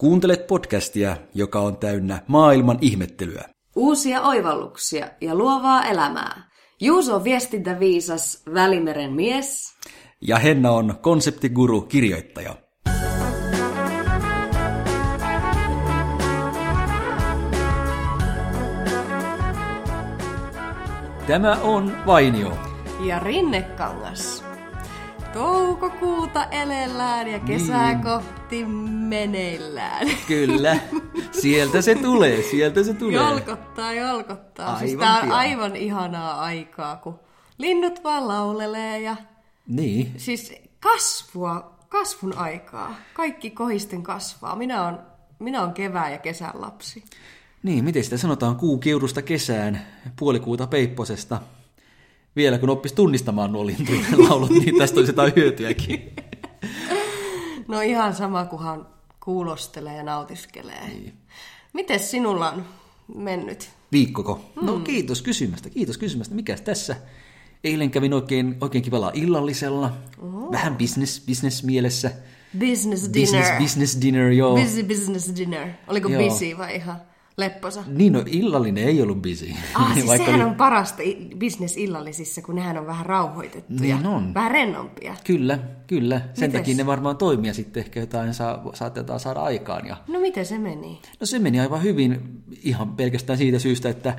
Kuuntelet podcastia, joka on täynnä maailman ihmettelyä. Uusia oivalluksia ja luovaa elämää. Juuso on viestintäviisas Välimeren mies. Ja Henna on konseptiguru kirjoittaja. Tämä on Vainio. Ja Rinnekangas. Toukokuuta elellään ja kesää niin. kohti meneillään. Kyllä, sieltä se tulee, sieltä se tulee. Jolkottaa, jolkottaa. Aivan siis tää on aivan ihanaa aikaa, kun linnut vaan laulelee ja... Niin. Siis kasvua, kasvun aikaa. Kaikki kohisten kasvaa. Minä on, minä on kevää- ja kesän lapsi. Niin, miten sitä sanotaan kuukiudusta kesään, puolikuuta peipposesta vielä kun oppisi tunnistamaan nuo lintujen laulut, niin tästä olisi jotain hyötyäkin. No ihan sama, kunhan kuulostelee ja nautiskelee. Niin. Miten sinulla on mennyt? Viikkoko? No, hmm. No kiitos kysymästä, kiitos kysymästä. Mikäs tässä? Eilen kävin oikein, oikein kivalla illallisella. Oh. Vähän business, business mielessä. Business dinner. Business, business dinner, joo. Busy business dinner. Oliko joo. busy vai ihan? Lepposa. Niin, no illallinen ei ollut busy. Ah, siis Vaikka sehän oli... on parasta illallisissa, kun nehän on vähän rauhoitettuja. Niin on. Vähän rennompia. Kyllä, kyllä. Sen Mites? takia ne varmaan toimia sitten ehkä jotain saa, saatetaan saada aikaan. Ja... No miten se meni? No se meni aivan hyvin ihan pelkästään siitä syystä, että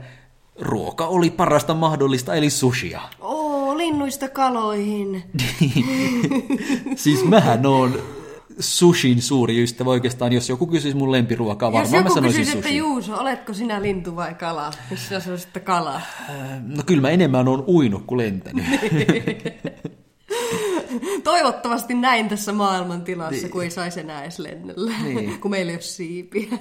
ruoka oli parasta mahdollista, eli sushia. Oo, linnuista kaloihin. siis mähän on sushin suuri ystävä oikeastaan, jos joku kysyisi mun lempiruokaa, varmaan jos mä sanoisin kysyisi, että Juuso, oletko sinä lintu vai kala? Jos sinä sanoisit, että kala. Äh, no kyllä mä enemmän on uinut kuin lentänyt. Toivottavasti näin tässä maailmantilassa, niin. kun ei saisi enää edes lennellä, niin. kun meillä ei ole siipiä.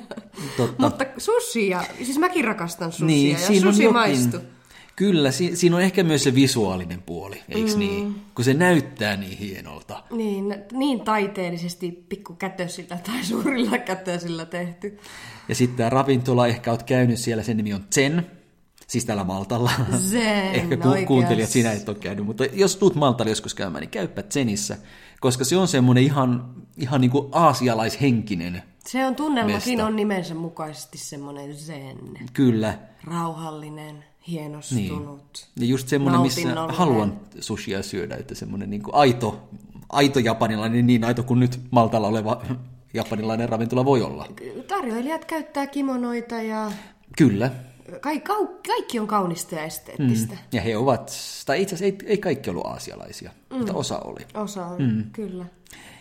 Totta. Mutta susia, siis mäkin rakastan susia, niin, ja susi maistuu. Kyllä, si- siinä on ehkä myös se visuaalinen puoli, eikö mm. niin? Kun se näyttää niin hienolta. Niin, niin taiteellisesti pikkukätösillä tai suurilla kätösillä tehty. Ja sitten tämä ravintola, ehkä olet käynyt siellä, sen nimi on Zen, siis täällä Maltalla. Zen, Ehkä ku- kuuntelijat, sinä et ole käynyt, mutta jos tuut Maltalle joskus käymään, niin käypä Zenissä, koska se on semmoinen ihan, ihan niin kuin aasialaishenkinen Se on tunnelmakin mesta. on nimensä mukaisesti semmoinen zen. Kyllä. Rauhallinen hienostunut. Niin. Ja just semmoinen, missä haluan sushia syödä, että semmoinen niin kuin aito, aito japanilainen, niin aito kuin nyt Maltalla oleva japanilainen ravintola voi olla. Tarjoilijat käyttää kimonoita ja... Kyllä. Ka- ka- kaikki on kaunista ja esteettistä. Mm. Ja he ovat, tai itse asiassa ei, ei kaikki ollut aasialaisia, mm. mutta osa oli. Osa on, mm. kyllä.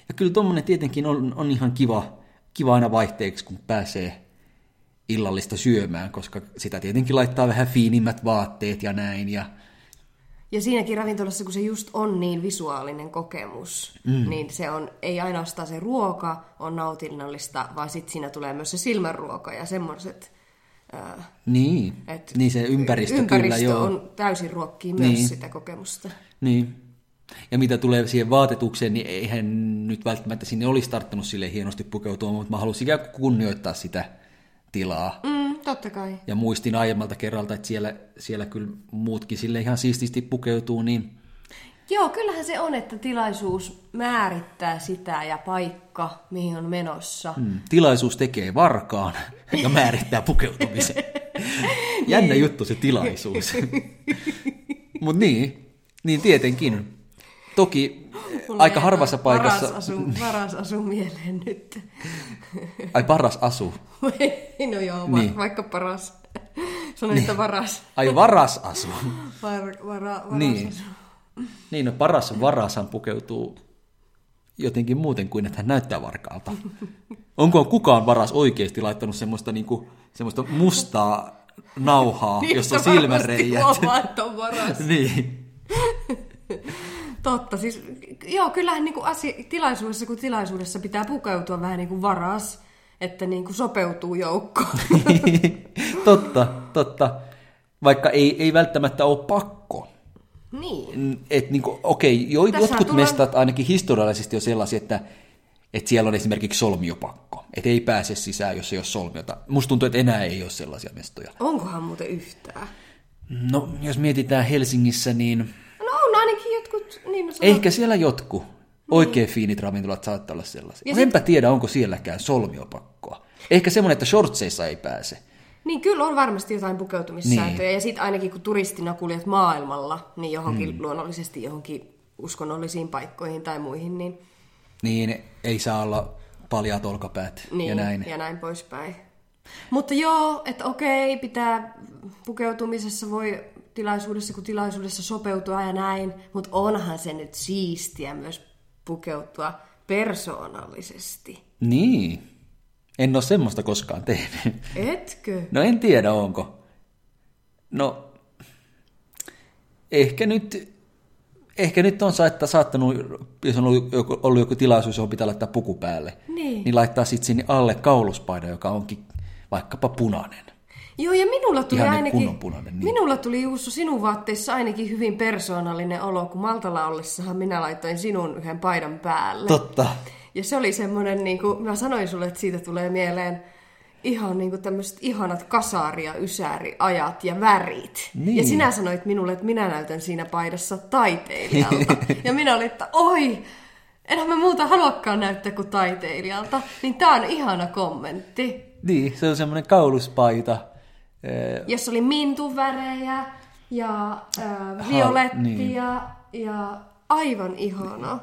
Ja kyllä tuommoinen tietenkin on, on ihan kiva, kiva aina vaihteeksi, kun pääsee illallista syömään, koska sitä tietenkin laittaa vähän fiinimmät vaatteet ja näin. Ja, ja siinäkin ravintolassa, kun se just on niin visuaalinen kokemus, mm. niin se on, ei ainoastaan se ruoka on nautinnollista, vaan sitten siinä tulee myös se silmänruoka ja semmoiset... Äh, niin, niin se ympäristö, ympäristö kyllä, joo. on täysin ruokkii myös niin. sitä kokemusta. Niin. Ja mitä tulee siihen vaatetukseen, niin eihän nyt välttämättä sinne olisi tarttunut sille hienosti pukeutua, mutta mä halusin ikään kuin kunnioittaa sitä tilaa. Mm, totta kai. Ja muistin aiemmalta kerralta, että siellä, siellä kyllä muutkin sille ihan siististi pukeutuu, niin... Joo, kyllähän se on, että tilaisuus määrittää sitä ja paikka, mihin on menossa. Mm, tilaisuus tekee varkaan ja määrittää pukeutumisen. Jännä niin. juttu se tilaisuus. Mutta niin, niin tietenkin. Toki Mulla aika harvassa paikassa... Paras asu, paras asu mieleen nyt. Ai paras asu? no joo, niin. vaikka paras. Sanoin, niin. että varas. Ai varas asu. Var, vara, varas niin. asu. Niin, no paras varashan pukeutuu jotenkin muuten kuin, että hän näyttää varkaalta. Onko kukaan varas oikeasti laittanut semmoista, niin kuin, semmoista mustaa nauhaa, jossa on silmäreijät? Niin, on varas. niin. Totta, siis joo, kyllähän niin kuin asia, tilaisuudessa kuin tilaisuudessa pitää pukeutua vähän niin kuin varas, että niin kuin sopeutuu joukkoon. totta, totta. Vaikka ei, ei välttämättä ole pakko. Niin. Et niin kuin, okei, jo, jotkut tullaan... mestat ainakin historiallisesti on sellaisia, että, että siellä on esimerkiksi solmiopakko. Että ei pääse sisään, jos ei ole solmiota. Musta tuntuu, että enää ei ole sellaisia mestoja. Onkohan muuten yhtään? No, jos mietitään Helsingissä, niin. Niin no Ehkä siellä jotkut. Niin. Oikein fiinit ravintolat saattaa olla sellaisia. Ja sit... Enpä tiedä, onko sielläkään solmiopakkoa. Ehkä semmoinen, että shortseissa ei pääse. Niin kyllä on varmasti jotain pukeutumissääntöjä. Niin. Ja sitten ainakin kun turistina kuljet maailmalla, niin johonkin mm. luonnollisesti johonkin uskonnollisiin paikkoihin tai muihin, niin... Niin, ei saa olla paljaat olkapäät niin, ja näin. ja näin poispäin. Mutta joo, että okei, pitää pukeutumisessa voi tilaisuudessa kuin tilaisuudessa sopeutua ja näin, mutta onhan se nyt siistiä myös pukeutua persoonallisesti. Niin. En ole semmoista koskaan tehnyt. Etkö? No en tiedä, onko. No, ehkä nyt, ehkä nyt on että saattanut, jos on ollut joku, ollut joku tilaisuus, johon pitää laittaa puku päälle, Niin. niin laittaa sitten sinne alle kauluspaida, joka onkin vaikkapa punainen. Joo, ja minulla tuli Ihan niin ainakin... punainen, niin. Minulla tuli Juuso sinun vaatteissa ainakin hyvin persoonallinen olo, kun Maltalla ollessahan minä laitoin sinun yhden paidan päälle. Totta. Ja se oli semmoinen, niin kuin, mä sanoin sulle, että siitä tulee mieleen ihan niin kuin tämmöiset ihanat kasari- ja ysäriajat ja värit. Niin. Ja sinä sanoit minulle, että minä näytän siinä paidassa taiteilijalta. ja minä olin, että oi, enhän mä muuta haluakaan näyttää kuin taiteilijalta. Niin tää on ihana kommentti. Niin, se on semmoinen kauluspaita. Eh, Jossa oli mintuvärejä ja äh, violettia niin. ja aivan ihana.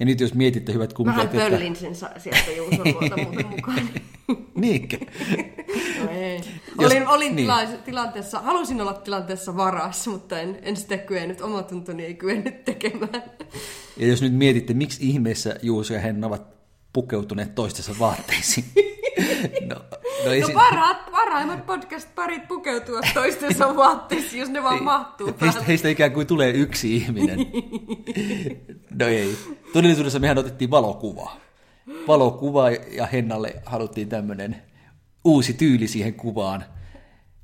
Ja nyt jos mietitte, hyvät Vähän kuuntelijat, että... pöllin sen sieltä Juuson luota muuten mukaan. Niinkö? No ei. Jos- olin olin niin. tila- tilanteessa, halusin olla tilanteessa varassa, mutta en, en sitä kyennyt, oma tuntoni ei kyennyt tekemään. Ja jos nyt mietitte, miksi ihmeessä Juuso ja Henna ovat pukeutuneet toistensa vaatteisiin. no, no, si- parhaat, parhaimmat podcast-parit pukeutua toistensa vaatteisiin, jos ne vaan mahtuu Niin. heistä, päälle. heistä ikään kuin tulee yksi ihminen. No ei. Todellisuudessa mehän otettiin valokuva. Valokuva ja Hennalle haluttiin tämmöinen uusi tyyli siihen kuvaan.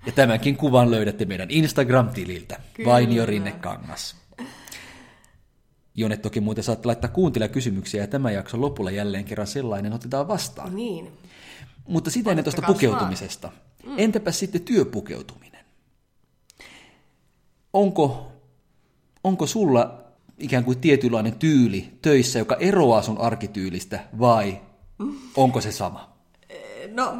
Ja tämänkin kuvan löydätte meidän Instagram-tililtä. Kyllä. Vainio Rinnekangas. Jonne toki muuten saatte laittaa kuuntelijakysymyksiä ja tämän jakson lopulla jälleen kerran sellainen otetaan vastaan. Niin. Mutta sitä ennen tuosta pukeutumisesta. Entäpä sitten työpukeutuminen? Onko, onko sulla ikään kuin tietynlainen tyyli töissä, joka eroaa sun arkityylistä, vai onko se sama? No,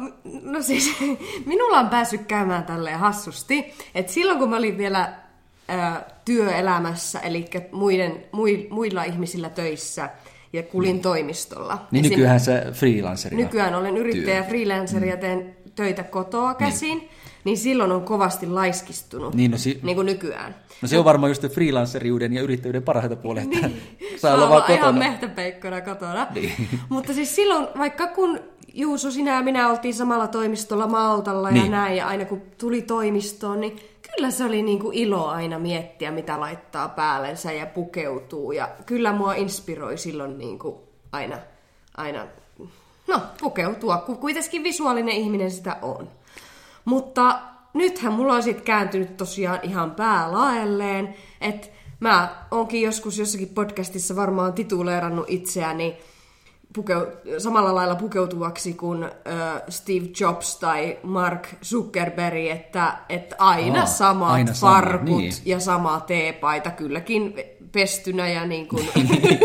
no siis, minulla on päässyt käymään tälleen hassusti, että silloin kun mä olin vielä ää, työelämässä, eli muiden, mui, muilla ihmisillä töissä ja kulin toimistolla. Niin Esim- nykyään sä freelancerina. Nykyään olen yrittäjä, työ. freelancer ja teen töitä kotoa käsin, niin. niin silloin on kovasti laiskistunut, Niin, no si- niin kuin nykyään. No se on varmaan just freelanceriuden ja yrittäjyyden parhaita puolia, että Niin. saa olla vaan ihan kotona. mehtäpeikkona kotona. Niin. Mutta siis silloin, vaikka kun Juuso, sinä ja minä oltiin samalla toimistolla Maltalla ja Niin. näin, ja aina kun tuli toimistoon, niin kyllä se oli niin kuin ilo aina miettiä, mitä laittaa päällensä ja pukeutuu. Ja kyllä mua inspiroi silloin niin kuin aina, aina, no pukeutua, kun kuitenkin visuaalinen ihminen sitä on. Mutta nythän mulla on sitten kääntynyt tosiaan ihan päälaelleen, että mä oonkin joskus jossakin podcastissa varmaan tituleerannut itseäni pukeu- samalla lailla pukeutuvaksi kuin ö, Steve Jobs tai Mark Zuckerberg, että, että aina Aa, samat aina sama, farkut niin. ja sama teepaita, kylläkin pestynä ja niin kuin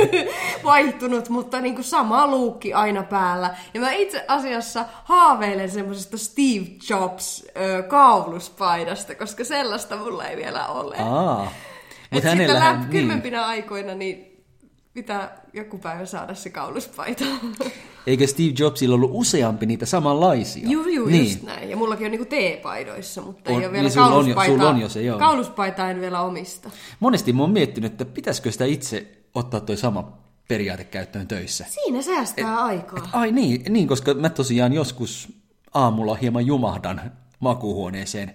vaihtunut, mutta niin kuin sama luukki aina päällä. Ja mä itse asiassa haaveilen semmoisesta Steve Jobs ö, kauluspaidasta, koska sellaista mulla ei vielä ole. Aa. Et Mut sitten läp, niin. kylmempinä aikoina niin pitää joku päivä saada se kauluspaita. Eikö Steve Jobsilla ollut useampi niitä samanlaisia? Juu, juu, niin. just näin. Ja mullakin on niinku teepaidoissa, mutta On- ei ole vielä niin sulla on jo- on jo se, joo. Kauluspaita en vielä omista. Monesti mä oon miettinyt, että pitäisikö sitä itse ottaa toi sama periaate käyttöön töissä. Siinä säästää aikaa. Ai niin, niin, koska mä tosiaan joskus aamulla hieman jumahdan makuuhuoneeseen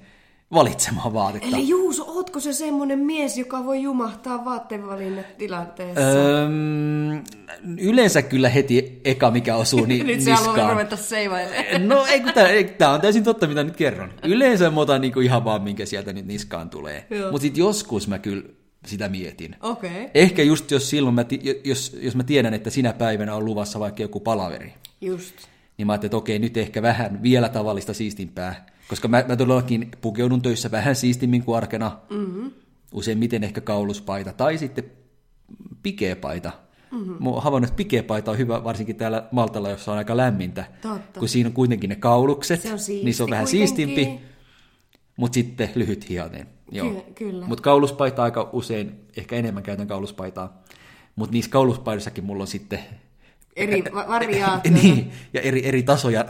valitsemaan vaatetta. Eli Juuso, ootko se semmonen mies, joka voi jumahtaa vaattevalinnat tilanteessa? Öm, yleensä kyllä heti eka, mikä osuu ni- Nyt se haluaa ruveta seivailemaan. No ei, kun tää, ei, tää on täysin totta, mitä nyt kerron. Yleensä mä otan niinku ihan vaan, minkä sieltä nyt niskaan tulee. Mutta sitten joskus mä kyllä sitä mietin. Okei. Okay. Ehkä just jos silloin, mä jos, jos mä tiedän, että sinä päivänä on luvassa vaikka joku palaveri, Just. niin mä ajattelin, että okei, nyt ehkä vähän vielä tavallista siistimpää, koska mä, mä todellakin pukeudun töissä vähän siistimmin kuin arkena, mm-hmm. useimmiten ehkä kauluspaita tai sitten pikeepaita, Mm-hmm. Mä oon havainnut, että pikepaita on hyvä, varsinkin täällä Maltalla, jossa on aika lämmintä. Totta. Kun siinä on kuitenkin ne kaulukset, Se on niin se on vähän kuitenkin. siistimpi, mutta sitten lyhyt. Joo. Ky- kyllä. Mutta kauluspaita aika usein, ehkä enemmän käytän kauluspaitaa. Mutta niissä kauluspaidoissakin mulla on sitten Eri va- variaatioita. niin, ja eri, eri tasoja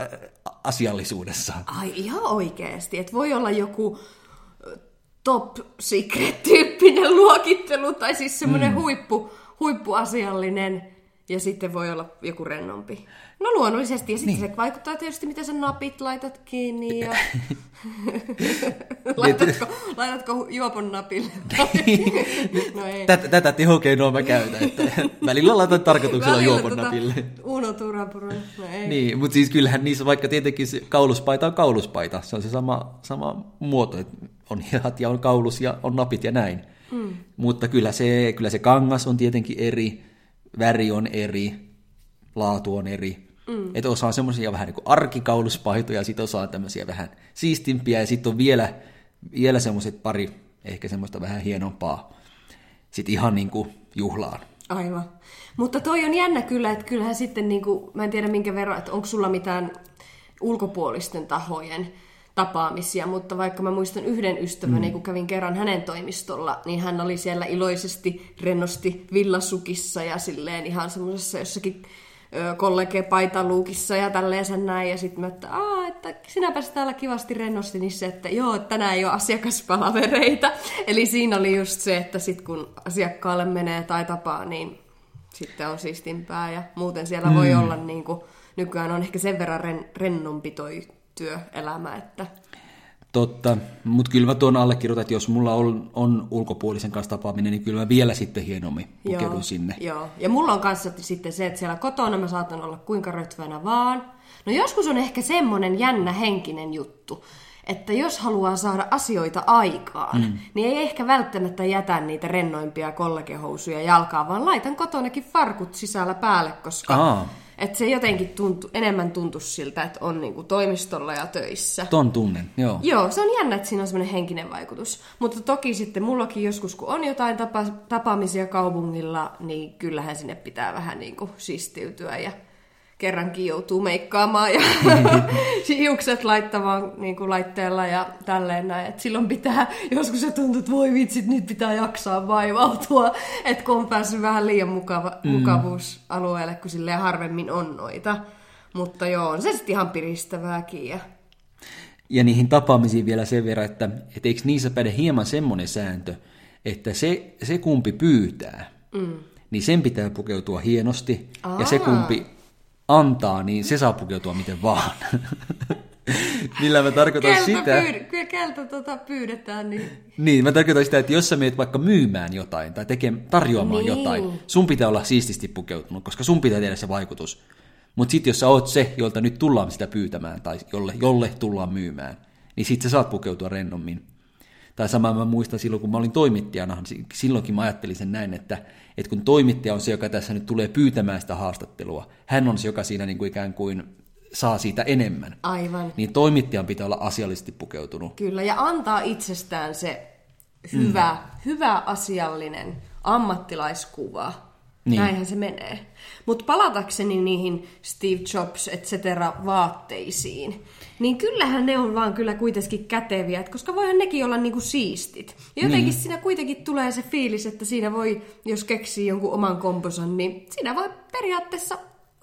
asiallisuudessa. Ai ihan oikeesti, että voi olla joku top secret-tyyppinen luokittelu, tai siis semmoinen mm. huippu, huippuasiallinen, ja sitten voi olla joku rennompi. No luonnollisesti, ja sitten niin. se vaikuttaa tietysti, miten sä napit laitat kiinni, ja laitatko, laitatko juopon napille. no ei. Tätä, tätä tehokeinoa mä käytän, että välillä laitan tarkoituksella Välillä juopon tota napille. Uno Turapuro. No ei. Niin, mutta siis kyllähän niissä vaikka tietenkin se kauluspaita on kauluspaita, se on se sama, sama muoto, että on hihat ja on kaulus ja on napit ja näin. Mm. Mutta kyllä se, kyllä se kangas on tietenkin eri, väri on eri, laatu on eri. Mm. Että osa on semmoisia vähän niin kuin arkikauluspaitoja, sitten osa on tämmöisiä vähän siistimpiä ja sitten on vielä, vielä semmoiset pari, ehkä semmoista vähän hienompaa, sitten ihan niin kuin juhlaan. Aivan. Mutta toi on jännä kyllä, että kyllähän sitten, niin kuin, mä en tiedä minkä verran, että onko sulla mitään ulkopuolisten tahojen tapaamisia, mutta vaikka mä muistan yhden ystäväni, mm. kun kävin kerran hänen toimistolla, niin hän oli siellä iloisesti, rennosti villasukissa ja silleen ihan semmoisessa jossakin ö, kollege paitaluukissa ja tälleen näin. Ja sitten mä, että, Aa, että sinäpäs täällä kivasti rennosti, niin se, että joo, että tänään ei ole asiakaspalavereita. Eli siinä oli just se, että sit kun asiakkaalle menee tai tapaa, niin sitten on siistimpää ja muuten siellä mm. voi olla niin kuin, nykyään on ehkä sen verran ren, rennompi toi työelämä, että Totta, mutta kyllä mä tuon allekirjoitan, että jos mulla on, on ulkopuolisen kanssa tapaaminen, niin kyllä mä vielä sitten hienommin pukeudun sinne. Joo, ja mulla on kanssa sitten se, että siellä kotona mä saatan olla kuinka rötvänä vaan. No joskus on ehkä semmonen jännä henkinen juttu, että jos haluaa saada asioita aikaan, mm. niin ei ehkä välttämättä jätä niitä rennoimpia kollegehousuja jalkaan, vaan laitan kotonakin farkut sisällä päälle, koska Aa. Että se jotenkin tuntu, enemmän tuntuisi siltä, että on niinku toimistolla ja töissä. Ton tunnen, joo. Joo, se on jännä, että siinä on semmoinen henkinen vaikutus. Mutta toki sitten mullakin joskus, kun on jotain tapa, tapaamisia kaupungilla, niin kyllähän sinne pitää vähän niin kuin sistiytyä ja kerrankin joutuu meikkaamaan ja hiukset laittamaan niin kuin laitteella ja tälleen näin. Et silloin pitää, joskus se tuntuu, että voi vitsit, nyt pitää jaksaa vaivautua, että kun on päässyt vähän liian mukava, mm. mukavuusalueelle, kun silleen harvemmin on noita. Mutta joo, on se sitten ihan piristävääkin. Ja... Ja niihin tapaamisiin vielä sen verran, että, että eikö niissä päde hieman semmoinen sääntö, että se, se kumpi pyytää, mm. niin sen pitää pukeutua hienosti, Aa. ja se kumpi antaa, niin se saa pukeutua miten vaan. Millä mä tarkoitan keltä sitä... Pyyd- kyllä keltä tota pyydetään, niin... Niin, mä tarkoitan sitä, että jos sä meet vaikka myymään jotain tai teke, tarjoamaan Niin. jotain, sun pitää olla siististi pukeutunut, koska sun pitää tehdä se vaikutus. Mutta sitten jos sä oot se, jolta nyt tullaan sitä pyytämään tai jolle, jolle tullaan myymään, niin sit sä saat pukeutua rennommin. Tai sama mä muistan silloin, kun mä olin toimittajana, si- silloinkin mä ajattelin sen näin, että, että kun toimittaja on se, joka tässä nyt tulee pyytämään sitä haastattelua, hän on se, joka siinä niin kuin ikään kuin saa siitä enemmän. Aivan. Niin toimittajan pitää olla asiallisesti pukeutunut. Kyllä, ja antaa itsestään se hyvä, mm. hyvä asiallinen ammattilaiskuva. Niin. Näinhän se menee. Mutta palatakseni niihin Steve Jobs, et cetera, vaatteisiin, niin kyllähän ne on vaan kyllä kuitenkin käteviä, et koska voihan nekin olla niinku siistit. Ja jotenkin niin. siinä kuitenkin tulee se fiilis, että siinä voi, jos keksii jonkun oman komposan, niin siinä voi periaatteessa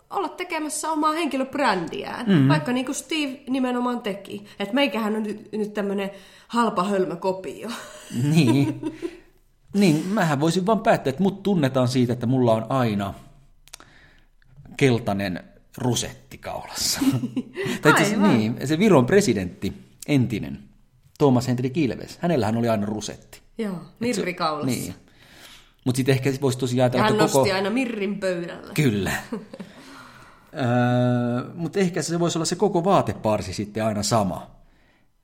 olla tekemässä omaa henkilöbrändiään, mm-hmm. vaikka niin kuin Steve nimenomaan teki. Että meikähän on nyt, nyt tämmöinen halpa hölmö kopio. Niin. niin, mähän voisin vaan päättää, että mut tunnetaan siitä, että mulla on aina keltainen rusetti kaulassa. tai itse niin, se Viron presidentti, entinen, Thomas Hendrik Ilves, hänellähän oli aina rusetti. Joo, mirri kaulassa. Niin. Mutta sitten ehkä voisi tosiaan Ja ajatella, hän nosti koko... aina mirrin pöydälle. Kyllä. öö, mutta ehkä se voisi olla se koko vaateparsi sitten aina sama.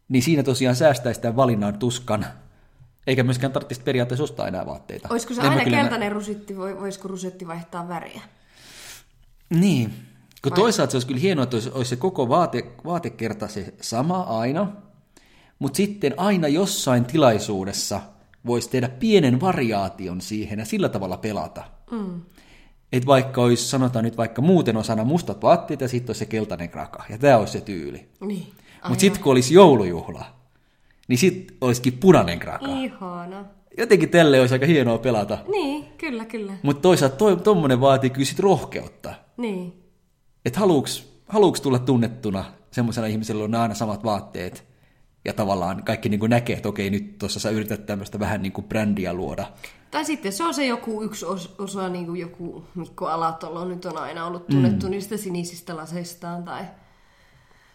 Niin siinä tosiaan säästäisi tämän valinnan tuskan. Eikä myöskään tarvitsisi periaatteessa ostaa enää vaatteita. Olisiko se En aina nä- keltainen rusitti, voi, voisiko rusetti vaihtaa väriä? Niin. Kun Vai- toisaalta se olisi kyllä hienoa, että olisi, olisi se koko vaate, vaatekerta se sama aina, mutta sitten aina jossain tilaisuudessa voisi tehdä pienen variaation siihen ja sillä tavalla pelata. Mm. Että vaikka olisi, sanotaan nyt vaikka muuten osana mustat vaatteet ja sitten olisi se keltainen kraka. Ja tämä olisi se tyyli. Niin. Mutta sitten kun olisi joulujuhla, niin sitten olisikin punainen kraka. Ihana. Jotenkin tälle olisi aika hienoa pelata. Niin, kyllä, kyllä. Mutta toisaalta toi, tommonen vaatii kyllä sit rohkeutta. Niin. Että haluuks, haluuks tulla tunnettuna semmoisena ihmisellä, on aina samat vaatteet. Ja tavallaan kaikki niin kuin näkee, että okei, nyt tuossa sä yrität tämmöistä vähän niin kuin brändiä luoda. Tai sitten se on se joku yksi os, osa, niin kuin joku Mikko Alatalo nyt on aina ollut tunnettu mm. niistä sinisistä laseistaan tai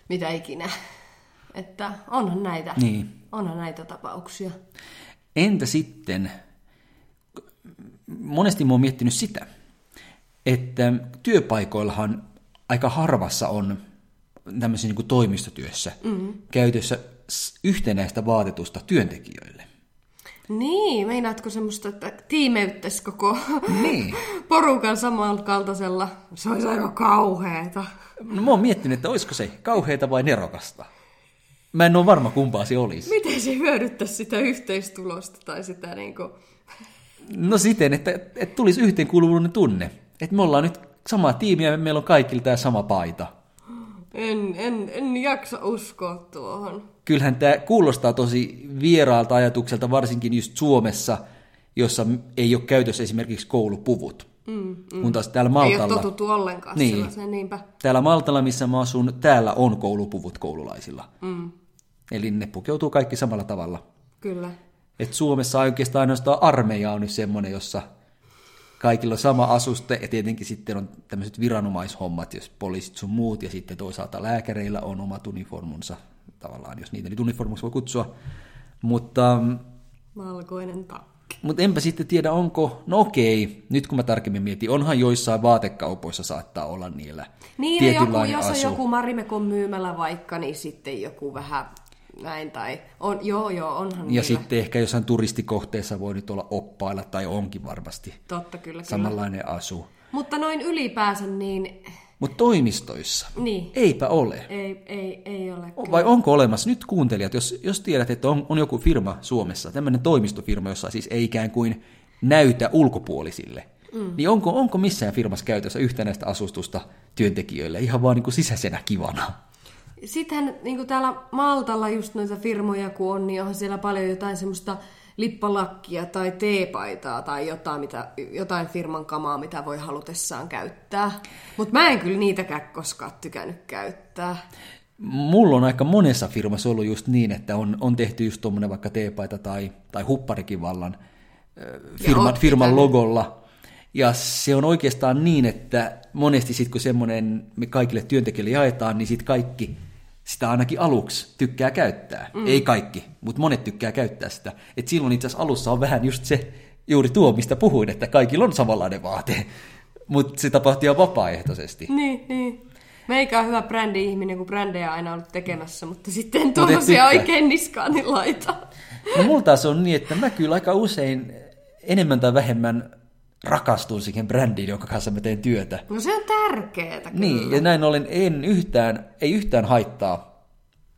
mitä ikinä. Että onhan näitä, Niin. onhan näitä tapauksia. Entä sitten, monesti mä oon miettinyt sitä, että työpaikoillahan aika harvassa on tämmöisessä niin kuin toimistotyössä mm. käytössä yhtenäistä vaatetusta työntekijöille. Niin, meinaatko semmoista, että tiimeyttäisi koko Niin. porukan samankaltaisella? Se olisi aika kauheeta. No mä oon miettinyt, että olisiko se kauheita vai nerokasta. Mä en ole varma kumpaa se olisi. Miten se hyödyttäisi sitä yhteistulosta tai sitä niinku... No siten, että, että tulisi yhteenkuuluvuuden tunne. Että me ollaan nyt sama tiimi ja meillä on kaikilla tämä sama paita. En, en, en jaksa uskoa tuohon. Kyllähän tämä kuulostaa tosi vieraalta ajatukselta, varsinkin just Suomessa, jossa ei ole käytössä esimerkiksi koulupuvut. Mm, mm. Kun taas täällä Ei ole Maltalla, totuttu ollenkaan Niin. niin. sellaiseen, niinpä. täällä Maltalla, missä mä asun, täällä on koulupuvut koululaisilla. Mm. Eli ne pukeutuu kaikki samalla tavalla. Kyllä. Et Suomessa oikeastaan ainoastaan armeija on nyt semmoinen, jossa kaikilla on sama asuste, ja tietenkin sitten on tämmöiset viranomaishommat, jos poliisit sun muut, ja sitten toisaalta lääkäreillä on omat uniformunsa, tavallaan, jos niitä nyt uniformuksi voi kutsua. Mutta, Valkoinen takki. Mutta enpä sitten tiedä, onko, no okei, nyt kun mä tarkemmin mietin, onhan joissain vaatekaupoissa saattaa olla niillä Niin, joku, jos on joku Marimekon myymällä vaikka, niin sitten joku vähän näin, tai on, joo, joo, onhan Ja niillä. sitten ehkä jossain turistikohteessa voi nyt olla oppailla, tai onkin varmasti Totta, kyllä, kyllä. samanlainen asu. Mutta noin ylipäänsä, niin Mutta toimistoissa Niin. eipä ole. ei, ei, ei ole. Vai onko olemassa nyt kuuntelijat, jos, jos tiedät, että on, on joku firma Suomessa, tämmöinen toimistofirma, jossa siis ei ikään kuin näytä ulkopuolisille, mm. niin onko, onko missään firmassa käytössä yhtenäistä asustusta työntekijöille ihan vaan niin kuin sisäisenä kivana? Sittenhän niin kuin täällä Maltalla just noita firmoja kun on, niin onhan siellä paljon jotain semmoista lippalakkia tai teepaitaa tai jotain, mitä, jotain firman kamaa, mitä voi halutessaan käyttää. Mutta mä en kyllä niitäkään koskaan tykännyt käyttää. Mulla on aika monessa firmassa ollut just niin, että on, on tehty just tuommoinen vaikka teepaita tai, tai hupparikin vallan ö, firman, firman logolla. Ja se on oikeastaan niin, että monesti sitten kun semmoinen me kaikille työntekijöille jaetaan, niin sitten kaikki sitä ainakin aluksi tykkää käyttää. Mm. Ei kaikki, mutta monet tykkää käyttää sitä. Et silloin itse asiassa alussa on vähän just se juuri tuo, mistä puhuin, että kaikilla on samanlainen vaate. Mutta se tapahtuu ihan vapaaehtoisesti. Niin, niin. Meikä on hyvä brändi-ihminen, kun brändejä on aina ollut tekemässä, mutta sitten tuollaisia oikein niskaan niin laita. No mulla taas on niin, että mä kyllä aika usein enemmän tai vähemmän rakastun siihen brändiin, jonka kanssa mä teen työtä. No se on tärkeetä kyllä. Niin, ja näin ollen en yhtään, ei yhtään haittaa,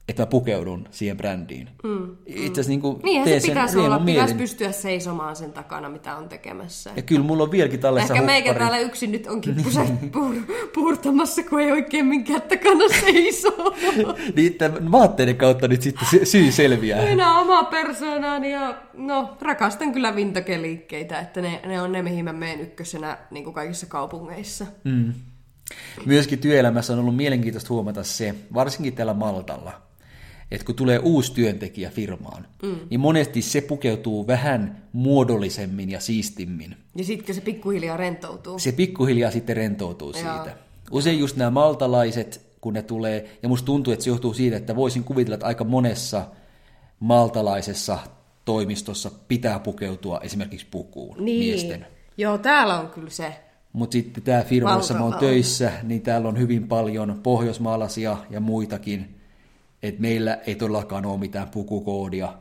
että mä pukeudun siihen brändiin. Mm, Itse asiassa niin kuin Niinhän teen se sen pitäisi olla, pitäisi pystyä seisomaan sen takana, mitä on tekemässä. Ja kyllä mulla on vieläkin tallessa Ehkä meikä täällä yksin nyt onkin puset puur- puurtamassa, kun ei oikein minkään takana seisoo. Niiden vaatteiden kautta nyt sitten se syy selviää. Minä oma persoonani ja no, rakastan kyllä vintokeliikkeitä, että ne, ne on ne, mihin mä menen ykkösenä niin kuin kaikissa kaupungeissa. Mm. Myöskin työelämässä on ollut mielenkiintoista huomata se, varsinkin täällä Maltalla, että kun tulee uusi työntekijä firmaan, mm. niin monesti se pukeutuu vähän muodollisemmin ja siistimmin. Ja sitten se pikkuhiljaa rentoutuu. Se pikkuhiljaa sitten rentoutuu Joo. siitä. Usein just nämä maltalaiset, kun ne tulee, ja musta tuntuu, että se johtuu siitä, että voisin kuvitella, että aika monessa maltalaisessa toimistossa pitää pukeutua esimerkiksi pukuun miesten. Joo, täällä on kyllä se. Mutta sitten tämä firma, jossa mä oon töissä, niin täällä on hyvin paljon pohjoismaalaisia ja muitakin. Et meillä ei todellakaan ole mitään pukukoodia.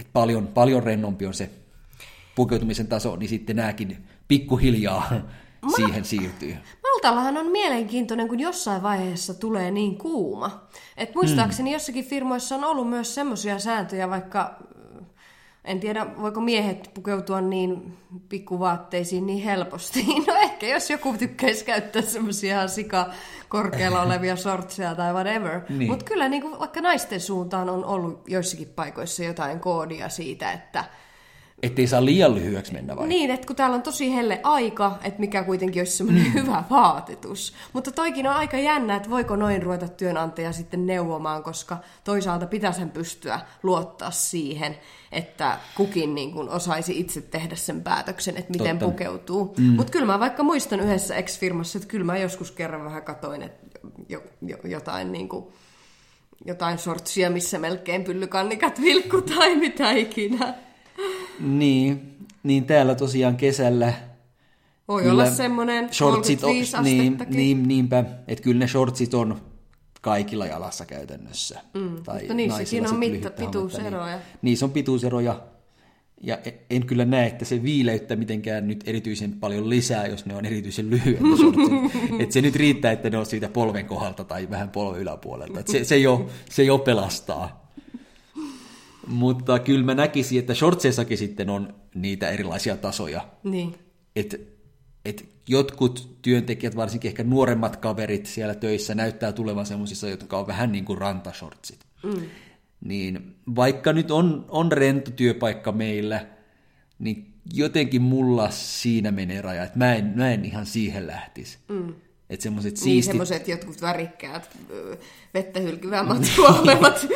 Et paljon, paljon rennompi on se pukeutumisen taso, niin sitten nämäkin pikkuhiljaa siihen siirtyy. Maltallahan on mielenkiintoinen, kun jossain vaiheessa tulee niin kuuma. Et muistaakseni mm. jossakin firmoissa on ollut myös semmoisia sääntöjä, vaikka En tiedä, voiko miehet pukeutua niin pikkuvaatteisiin niin helposti. No ehkä jos joku tykkäisi käyttää semmoisia sika korkealla olevia shortseja tai whatever. Niin. Mutta kyllä niin kuin, vaikka naisten suuntaan on ollut joissakin paikoissa jotain koodia siitä, että Ettei saa liian lyhyeksi mennä vai? niin, että kun täällä on tosi helle aika, että mikä kuitenkin olisi semmoinen hyvä vaatetus. Mutta toikin on aika jännä, että voiko noin ruveta työnantaja sitten neuvomaan, koska toisaalta pitäisi pystyä luottaa siihen, että kukin niin kuin osaisi itse tehdä sen päätöksen, että miten Totta. pukeutuu. Mm. Mutta kyllä mä vaikka muistan yhdessä ex-firmassa, että kyllä mä joskus kerran vähän katoin, että jo, jo, jotain niin kuin, jotain sortsia, missä melkein pyllykannikat vilkku tai mitä ikinä. Niin, niin täällä tosiaan kesällä Voi kyllä olla semmoinen shortsit 35 on, niin, niin, niinpä, että kyllä ne shortsit on kaikilla jalassa käytännössä. Mm, tai mutta niissäkin on mitta- pituuseroja. Niin, niissä on pituuseroja. Ja e- en kyllä näe, että se viileyttä mitenkään nyt erityisen paljon lisää, jos ne on erityisen lyhyet. ne shortsit. Et se nyt riittää, että ne on siitä polven kohdalta tai vähän polven yläpuolelta. Et se, se, jo, se jo pelastaa. Mutta kyllä mä näkisin, että shortseissakin sitten on niitä erilaisia tasoja. Niin. Että et jotkut työntekijät, varsinkin ehkä nuoremmat kaverit siellä töissä, näyttää tulevan semmoisissa, jotka on vähän niin kuin rantashortsit. Mm. Niin vaikka nyt on, on rento työpaikka meillä, niin jotenkin mulla siinä menee raja, että mä en, mä en ihan siihen lähtisi. Mm. Että semmoiset Niin, siistit... semmoiset jotkut värikkäät, vettä olevat.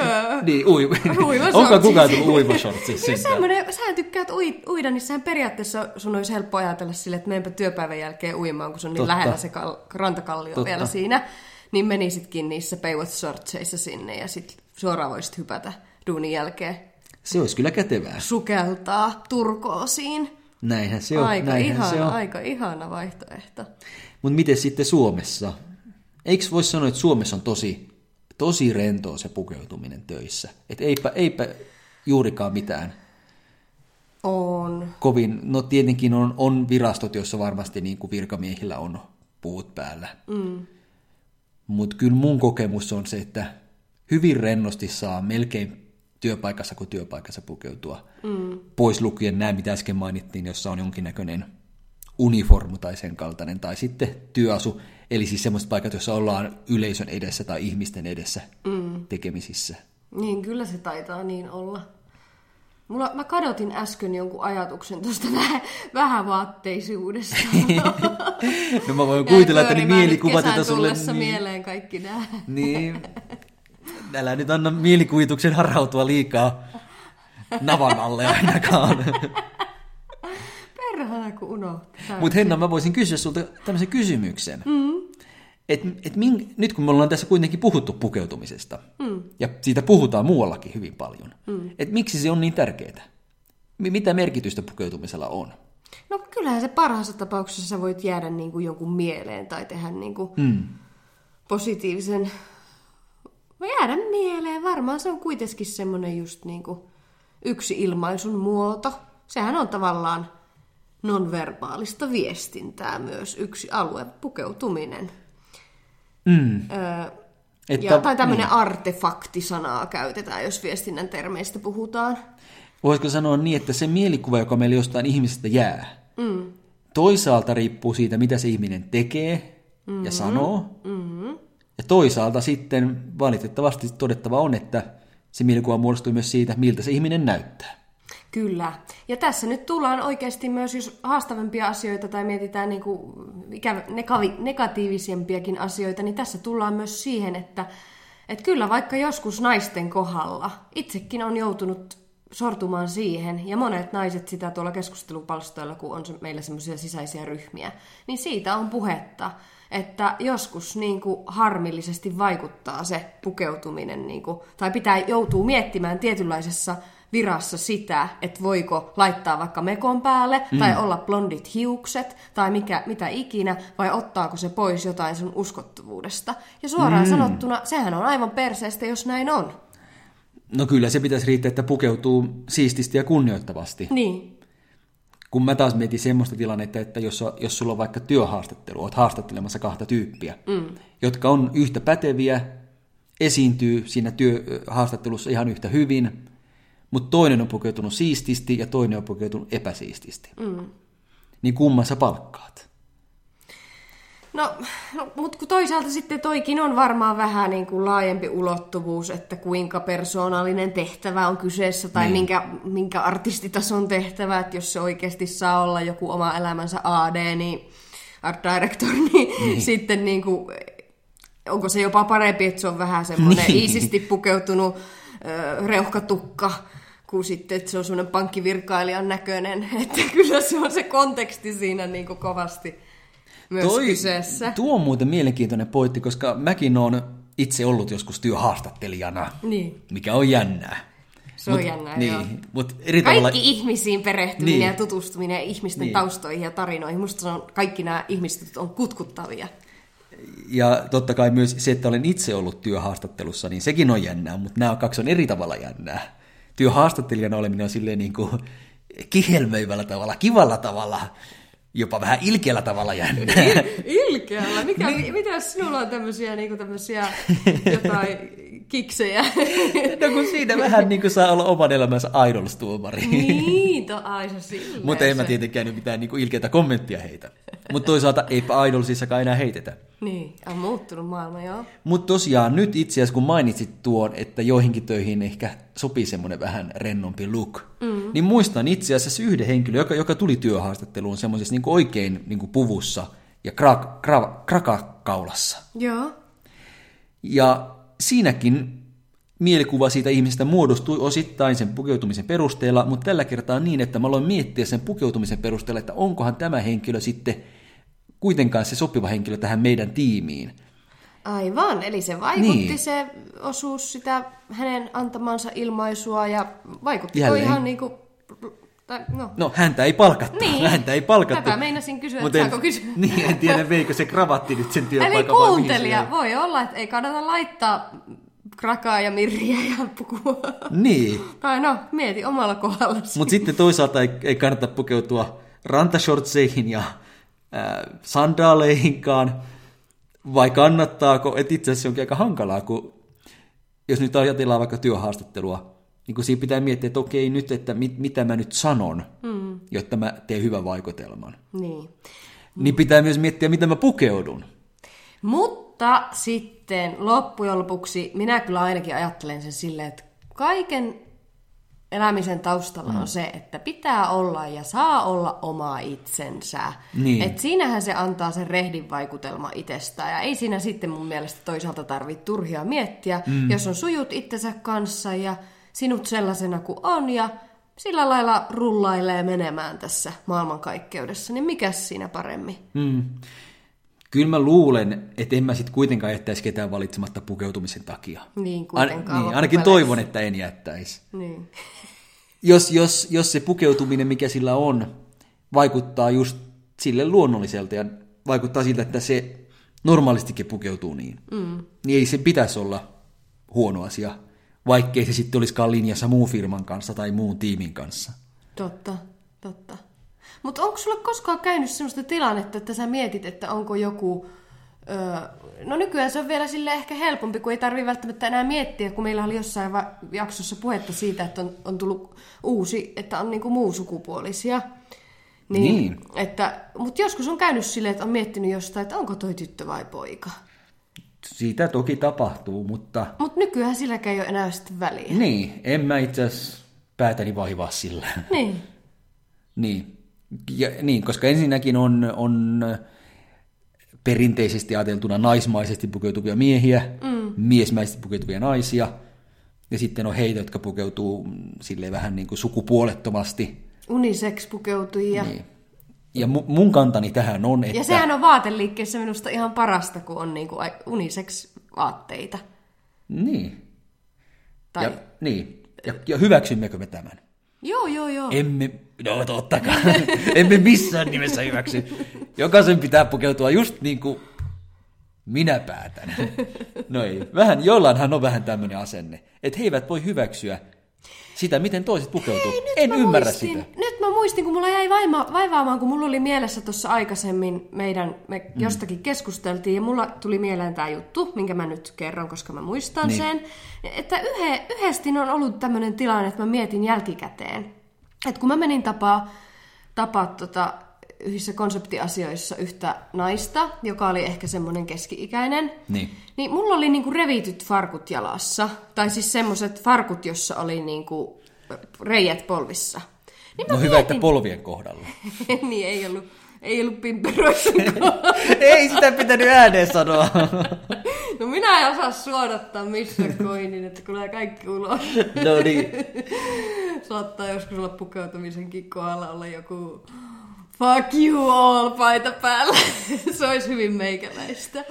ö, Niin, ui... Uimashortsit. Onko kukaan tullut uimashortsissa? Kyllä semmoinen, sä tykkäät ui, uida, niin sehän periaatteessa sun olisi helppo ajatella sille, että menenpä työpäivän jälkeen uimaan, kun se on niin Totta. lähellä se kal- rantakallio Totta. vielä siinä. Niin menisitkin niissä Baywatch shortseissa sinne ja sit suoraan voisit hypätä duunin jälkeen. Se olisi kyllä kätevää. Sukeltaa turkoosiin. Näinhän se on. Aika näinhän ihana, se on. aika ihana vaihtoehto. Mutta miten sitten Suomessa? Eikö voisi sanoa, että Suomessa on tosi, tosi rentoa se pukeutuminen töissä? Että eipä, eipä juurikaan mitään On. kovin, no tietenkin on, on virastot, joissa varmasti niin kuin virkamiehillä on puut päällä. Mm. Mutta kyllä mun kokemus on se, että hyvin rennosti saa melkein työpaikassa kuin työpaikassa pukeutua. Mm. Pois lukien nämä, mitä äsken mainittiin, jossa on jonkinnäköinen uniformu tai sen kaltainen, tai sitten työasu, eli siis semmoiset paikat, joissa ollaan yleisön edessä tai ihmisten edessä mm. tekemisissä. Niin, kyllä se taitaa niin olla. Mulla, mä kadotin äsken jonkun ajatuksen tuosta vähän, vähävaatteisuudesta. No mä voin kuvitella, että nyt mielikuvat, joita sulle... Niin, mieleen kaikki nämä. niin, älä nyt anna mielikuvituksen harhautua liikaa navan alle ainakaan. Perhana, kun unohtaa. Mutta Henna, mä voisin kysyä sulta tämmöisen kysymyksen. Mm. Et, et min, nyt kun me ollaan tässä kuitenkin puhuttu pukeutumisesta, mm. ja siitä puhutaan muuallakin hyvin paljon, mm. että miksi se on niin tärkeää? Mi- Mitä merkitystä pukeutumisella on? No kyllähän se parhaassa tapauksessa sä voit jäädä niin kuin jonkun mieleen tai tehdä niin kuin mm. positiivisen... Jäädä mieleen. Varmaan se on kuitenkin semmoinen just niin kuin yksi ilmaisun muoto. Sehän on tavallaan nonverbaalista viestintää myös yksi alue, pukeutuminen. Mm. Öö, Että, ja, tai tämmöinen niin. artefaktisanaa käytetään, jos viestinnän termeistä puhutaan. Voisiko sanoa niin, että se mielikuva, joka meillä jostain ihmisestä jää, mm. toisaalta riippuu siitä, mitä se ihminen tekee mm-hmm. ja sanoo, mm-hmm. ja toisaalta sitten valitettavasti todettava on, että se mielikuva muodostuu myös siitä, miltä se ihminen näyttää. Kyllä. Ja tässä nyt tullaan oikeasti myös, jos haastavimpia asioita tai mietitään niin kuin negatiivisempiakin asioita, niin tässä tullaan myös siihen, että, että kyllä vaikka joskus naisten kohdalla itsekin on joutunut sortumaan siihen, ja monet naiset sitä tuolla keskustelupalstoilla, kun on meillä semmoisia sisäisiä ryhmiä, niin siitä on puhetta, että joskus niin kuin harmillisesti vaikuttaa se pukeutuminen, niin kuin, tai pitää joutuu miettimään tietynlaisessa virassa sitä, että voiko laittaa vaikka mekon päälle, mm. tai olla blondit hiukset, tai mikä, mitä ikinä, vai ottaako se pois jotain sun uskottavuudesta. Ja suoraan mm. sanottuna, sehän on aivan perseestä, jos näin on. No kyllä se pitäisi riittää, että pukeutuu siististi ja kunnioittavasti. Niin. Kun mä taas mietin semmoista tilannetta, että jos, jos sulla on vaikka työhaastattelu, oot haastattelemassa kahta tyyppiä, mm. jotka on yhtä päteviä, esiintyy siinä työhaastattelussa ihan yhtä hyvin, mutta toinen on pukeutunut siististi ja toinen on pukeutunut epäsiististi. Mm. Niin kumman sä palkkaat? No, no mutta kun toisaalta sitten toikin on varmaan vähän niin kuin laajempi ulottuvuus, että kuinka persoonallinen tehtävä on kyseessä tai niin. minkä, minkä artistitason tehtävä, että jos se oikeasti saa olla joku oma elämänsä AD, niin art director, niin, niin. sitten niin kuin, onko se jopa parempi, että se on vähän semmoinen niin. iisisti pukeutunut reuhkatukka, kuin sitten, että se on semmoinen pankkivirkailijan näköinen, että kyllä se on se konteksti siinä niin kuin kovasti myös Toi, kyseessä. Tuo on muuten mielenkiintoinen pointti, koska mäkin olen itse ollut joskus työhaastattelijana, niin. mikä on jännää. Se on mut, jännää, niin, joo. Mut eri Kaikki tavalla... ihmisiin perehtyminen niin. ja tutustuminen ja ihmisten niin. taustoihin ja tarinoihin. Musta se on, kaikki nämä ihmiset on kutkuttavia. Ja totta kai myös se, että olen itse ollut työhaastattelussa, niin sekin on jännää, mutta nämä kaksi on eri tavalla jännää. Työhaastattelijana oleminen on silleen niin kuin kihelmöivällä tavalla, kivalla tavalla jopa vähän ilkeällä tavalla jännä. Il- ilkeällä? Mikä, niin. Mitä sinulla on tämmöisiä, niin kuin tämmöisiä jotain kiksejä? no kun siinä vähän niin kuin saa olla oman elämänsä idolstuomari. niin, to aisa Mutta en mä tietenkään mitään niin kuin ilkeitä kommenttia heitä. Mutta toisaalta eipä idolsissakaan enää heitetä. Niin, on muuttunut maailma, joo. Mutta tosiaan nyt itse asiassa kun mainitsit tuon, että joihinkin töihin ehkä sopii semmoinen vähän rennompi look, mm. niin muistan itse asiassa yhden henkilön, joka, joka tuli työhaastatteluun semmoisessa niin oikein niin kuin puvussa ja krak, krak, krakakaulassa. Joo. Ja siinäkin mielikuva siitä ihmisestä muodostui osittain sen pukeutumisen perusteella, mutta tällä kertaa niin, että mä aloin miettiä sen pukeutumisen perusteella, että onkohan tämä henkilö sitten kuitenkaan se sopiva henkilö tähän meidän tiimiin. Aivan, eli se vaikutti niin. se osuus sitä hänen antamansa ilmaisua ja vaikutti ihan niin kuin tai, no. no, häntä ei palkattu. Niin. Häntä ei palkattu. Tätä meinasin kysyä, Mut että en, kysyä. Niin, en tiedä, veikö se kravatti nyt sen työpaikan. Eli kuuntelija, voi olla, että ei kannata laittaa krakaa ja mirriä ja pukua. Niin. Tai no, mieti omalla kohdallasi. Mutta sitten toisaalta ei, ei kannata pukeutua rantashortseihin ja sandaaleihinkaan, vai kannattaako, että itse asiassa onkin aika hankalaa, kun jos nyt ajatellaan vaikka työhaastattelua, niin kun siinä pitää miettiä, että okei nyt, että mit, mitä mä nyt sanon, mm. jotta mä teen hyvän vaikutelman. Niin. Niin pitää myös miettiä, mitä mä pukeudun. Mutta sitten loppujen lopuksi minä kyllä ainakin ajattelen sen silleen, että kaiken elämisen taustalla mm. on se, että pitää olla ja saa olla oma itsensä. Niin. Et siinähän se antaa sen rehdin vaikutelma itsestään. Ja ei siinä sitten mun mielestä toisaalta tarvitse turhia miettiä, mm. jos on sujut itsensä kanssa ja sinut sellaisena kuin on ja sillä lailla rullailee menemään tässä maailmankaikkeudessa, niin mikä siinä paremmin? Mm. Kyllä mä luulen, että en mä sitten kuitenkaan jättäisi ketään valitsematta pukeutumisen takia. Niin, kuitenkaan. An, niin, ainakin toivon, että en jättäisi. Niin. Jos, jos, jos se pukeutuminen, mikä sillä on, vaikuttaa just sille luonnolliselta ja vaikuttaa siltä, että se normaalistikin pukeutuu niin, mm. niin ei se pitäisi olla huono asia vaikkei se sitten olisikaan linjassa muun firman kanssa tai muun tiimin kanssa. Totta, totta. Mutta onko sulle koskaan käynyt sellaista tilannetta, että sä mietit, että onko joku... Öö, no nykyään se on vielä sille ehkä helpompi, kun ei tarvi välttämättä enää miettiä, kun meillä oli jossain jaksossa puhetta siitä, että on, on tullut uusi, että on niinku muun-sukupuolisia. Niin, niin. Että, mutta joskus on käynyt silleen, että on miettinyt jostain, että onko toi tyttö vai poika. Siitä toki tapahtuu, mutta... Mutta nykyään silläkään ei ole enää sitten väliä. Niin, en mä itse asiassa päätäni vaivaa sillä. Niin. niin. Ja, niin, koska ensinnäkin on, on perinteisesti ajateltuna naismaisesti pukeutuvia miehiä, mm. miesmäisesti pukeutuvia naisia, ja sitten on heitä, jotka pukeutuu sille vähän niin kuin sukupuolettomasti. Unisex pukeutujia. Niin ja mun kantani tähän on, että... Ja sehän on vaateliikkeessä minusta ihan parasta, kun on niinku unisex-vaatteita. Niin. Tai... Ja, niin. Ja, ja hyväksymmekö me tämän? Joo, joo, joo. Emme, no totta kai, emme missään nimessä hyväksy. Jokaisen pitää pukeutua just niin kuin minä päätän. No ei, vähän, jollainhan on vähän tämmöinen asenne, että he eivät voi hyväksyä Sitä, miten toiset pukeutuu. Ei, nyt en mä ymmärrä muistin, sitä. Nyt mä muistin, kun mulla jäi vaima, vaivaamaan, kun mulla oli mielessä tuossa aikaisemmin meidän, me mm. jostakin keskusteltiin, ja mulla tuli mieleen tämä juttu, minkä mä nyt kerron, koska mä muistan Niin. sen, että yhe, yhdesti on ollut tämmöinen tilanne, että mä mietin jälkikäteen, että kun mä menin tapaa, tapaa tota, yhdessä konseptiasioissa yhtä naista, joka oli ehkä semmoinen keski-ikäinen, Niin. niin mulla oli niinku revityt farkut jalassa. Tai siis semmoset farkut, jossa oli niinku reijät polvissa. Niin No hyvä, että polvien kohdalla. niin ei ollut, ei ollut pimperoissakaan. Ei sitä pitänyt ääneen sanoa. no minä en osaa suodattaa missään koinin, että tulee kaikki ulos. no niin. Saattaa joskus olla pukeutumisenkin kohdalla olla joku fuck you all paita päällä. Se olisi hyvin meikäläistä.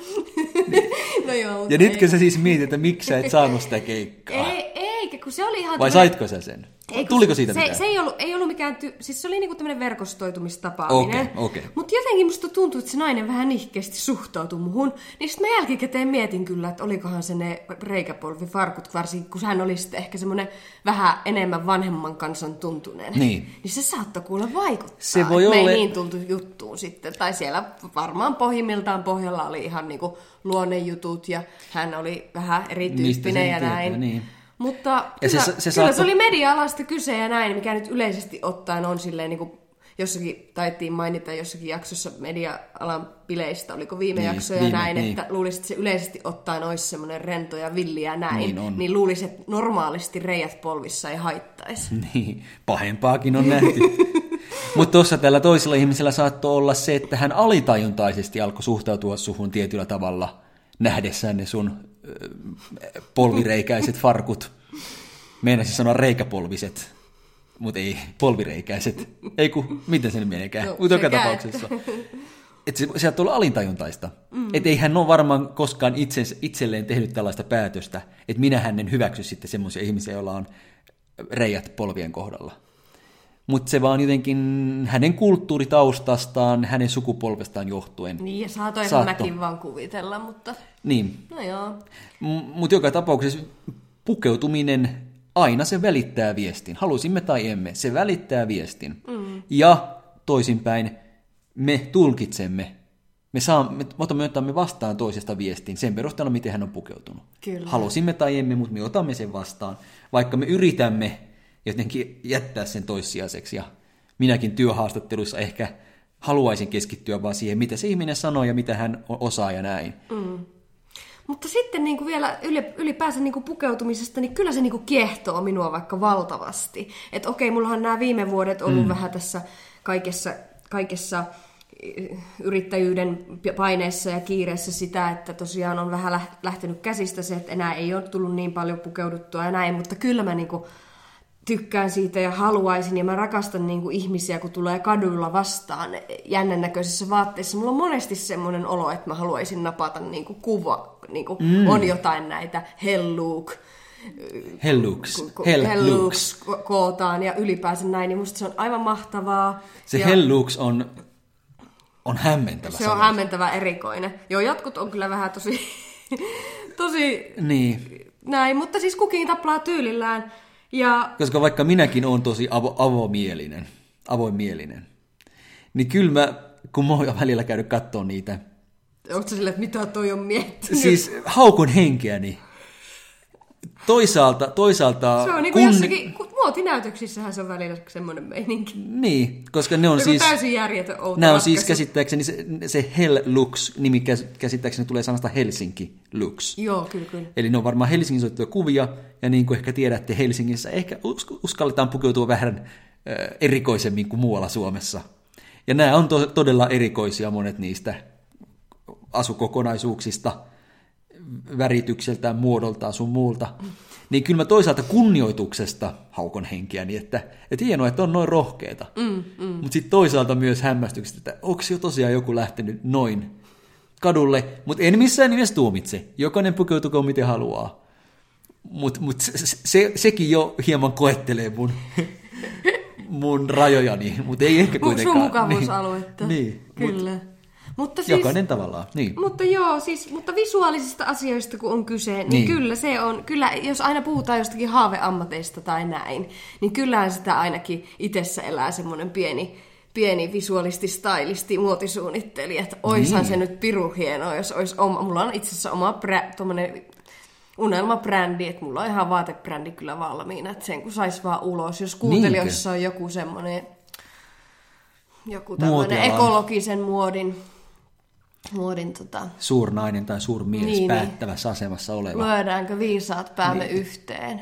no joo, Ja ei. nytkö sä siis mietit, että miksi sä et saanut sitä keikkaa? Ei, eikä, kun se oli ihan... Vai saitko sä sen? Ei, kun Tuliko siitä se, mitään? Se ei ollut, ei ollut mikään, ty- siis se oli niinku tämmöinen verkostoitumistapaaminen. Okei, okei. Mutta jotenkin musta tuntui, että se nainen vähän nihkeästi suhtautui muhun. Niin sitten mä jälkikäteen mietin kyllä, että olikohan se ne reikäpolvifarkut, varsinkin kun hän oli sitten ehkä semmoinen vähän enemmän vanhemman kansan tuntunen. Niin. Niin se saattoi kuulla vaikuttaa. Se voi että Me olla- ei niin tultu juttuun sitten. Tai siellä varmaan pohjimmiltaan pohjalla oli ihan niinku luonnejutut ja hän oli vähän erityyppinen ja tietää, näin. niin. Mutta Ja kyllä, se- se, kyllä saattoi- se oli media-alasta kyse ja näin, mikä nyt yleisesti ottaen on silleen niin kuin jossakin taittiin mainita jossakin jaksossa media-alan bileistä, oliko viime Niin, jakso ja viime, näin, niin. että luulisit, että se yleisesti ottaen olisi semmoinen rento ja villi ja näin, Niin on. niin luulisit, että normaalisti reijät polvissa ei haittaisi. Niin, pahempaakin on nähty. Mutta tuossa tällä toisella ihmisellä saattoi olla se, että hän alitajuntaisesti alkoi suhtautua suhun tietyllä tavalla nähdessään ne sun polvireikäiset farkut. Meinasin sanoa reikäpolviset, mutta ei, polvireikäiset. Ei kun, miten sen menekään? No, Mutta joka tapauksessa. Että se, sieltä on alintajuntaista. Mm. Että ei hän ole varmaan koskaan itsensä, itselleen tehnyt tällaista päätöstä, että minä en hyväksy sitten semmoisia ihmisiä, joilla on reijät polvien kohdalla. Mutta se vaan jotenkin hänen kulttuuritaustastaan, hänen sukupolvestaan johtuen. Niin, ja saatoinhan Saatto. mäkin vaan kuvitella, mutta Niin. no joo. Mutta joka tapauksessa pukeutuminen aina se välittää viestin. Halusimme tai emme, se välittää viestin. Mm. Ja toisinpäin, me tulkitsemme, me, saa, me otamme, otamme vastaan toisesta viestin sen perusteella, miten hän on pukeutunut. Kyllä. Halusimme tai emme, mutta me otamme sen vastaan, vaikka me yritämme jotenkin jättää sen toissijaiseksi. Ja minäkin työhaastatteluissa ehkä haluaisin keskittyä vaan siihen, mitä se ihminen sanoo ja mitä hän osaa ja näin. Mutta sitten niin kuin vielä yli, ylipäänsä niin kuin pukeutumisesta, niin kyllä se niin kuin kiehtoo minua vaikka valtavasti. Että okei, mullahan nämä viime vuodet ollut mm. vähän tässä kaikessa, kaikessa yrittäjyyden paineessa ja kiireessä sitä, että tosiaan on vähän läht- lähtenyt käsistä se, että enää ei ole tullut niin paljon pukeuduttua ja näin, mutta kyllä mä niin kuin tykkään siitä ja haluaisin ja mä rakastan niin kuin ihmisiä, kun tulee kaduilla vastaan jännän näköisissä vaatteissa. Mulla on monesti semmoinen olo, että mä haluaisin napata niin kuin kuva, niin kuin mm. on jotain näitä hell look, Hell looks. ku- ku- Hell, hell looks. looks ko- kootaan ja ylipäänsä näin, niin musta se on aivan mahtavaa. Se ja hell looks on, on hämmentävä se on sana. hämmentävä erikoinen. Joo, jotkut on kyllä vähän tosi, tosi Niin, näin, mutta siis kukin taplaa tyylillään. Ja koska vaikka minäkin olen tosi avo, avomielinen, avoimielinen, niin kyllä mä, kun mä oon välillä käynyt katsoa niitä, onko se silleen, että mitä toi on miettinyt? siis haukun henkeäni. Toisaalta, toisaalta... Se on niin kuin jossakin, kun muotinäytöksissähän se on välillä semmoinen meininki. Niin, koska ne on Joku siis... täysin järjetön outo Nämä on ratkaisu. siis käsittääkseni, se, se Hell Looks, nimi käs- käsittääkseni tulee sanasta Helsinki Looks. Joo, kyllä, kyllä. Eli ne on varmaan Helsingin otettuja kuvia, ja niin kuin ehkä tiedätte, Helsingissä ehkä us- uskalletaan pukeutua vähän äh, erikoisemmin kuin muualla Suomessa. Ja nämä on to- todella erikoisia monet niistä asukokonaisuuksista, väritykseltään, muodoltaan sun muulta. Niin kyllä mä toisaalta kunnioituksesta haukon henkeäni, että, että hienoa, että on noin rohkeita. Mm, mm. Mutta sitten toisaalta myös hämmästyksestä, että onko jo tosiaan joku lähtenyt noin kadulle, mutta en missään nimessä tuomitse. Jokainen pukeutukoon miten haluaa. Mutta mut se, se, sekin jo hieman koettelee mun, mun rajojani, mutta ei ehkä kuitenkaan. Sun mukavuusaluetta. Niin, niin mut, Kyllä. Mutta siis, Jokainen tavallaan, niin. Mutta joo, siis, mutta visuaalisista asioista kun on kyse, niin, Niin. kyllä se on, kyllä jos aina puhutaan jostakin haaveammateista tai näin, niin kyllähän sitä ainakin itsessä elää semmoinen pieni, pieni visualisti, stylisti, muotisuunnittelija, että oishan Niin. se nyt piru hienoa, jos olisi oma, mulla on itse asiassa oma tommonen unelmabrändi, että mulla on ihan vaatebrändi kyllä valmiina, että sen kun sais vaan ulos, jos kuuntelijoissa on joku semmoinen joku tämmöinen ekologisen muodin, muodin tota, Suurnainen tai suurmies Niin, niin. päättävässä asemassa oleva. lyödäänkö viisaat päämme niin. yhteen.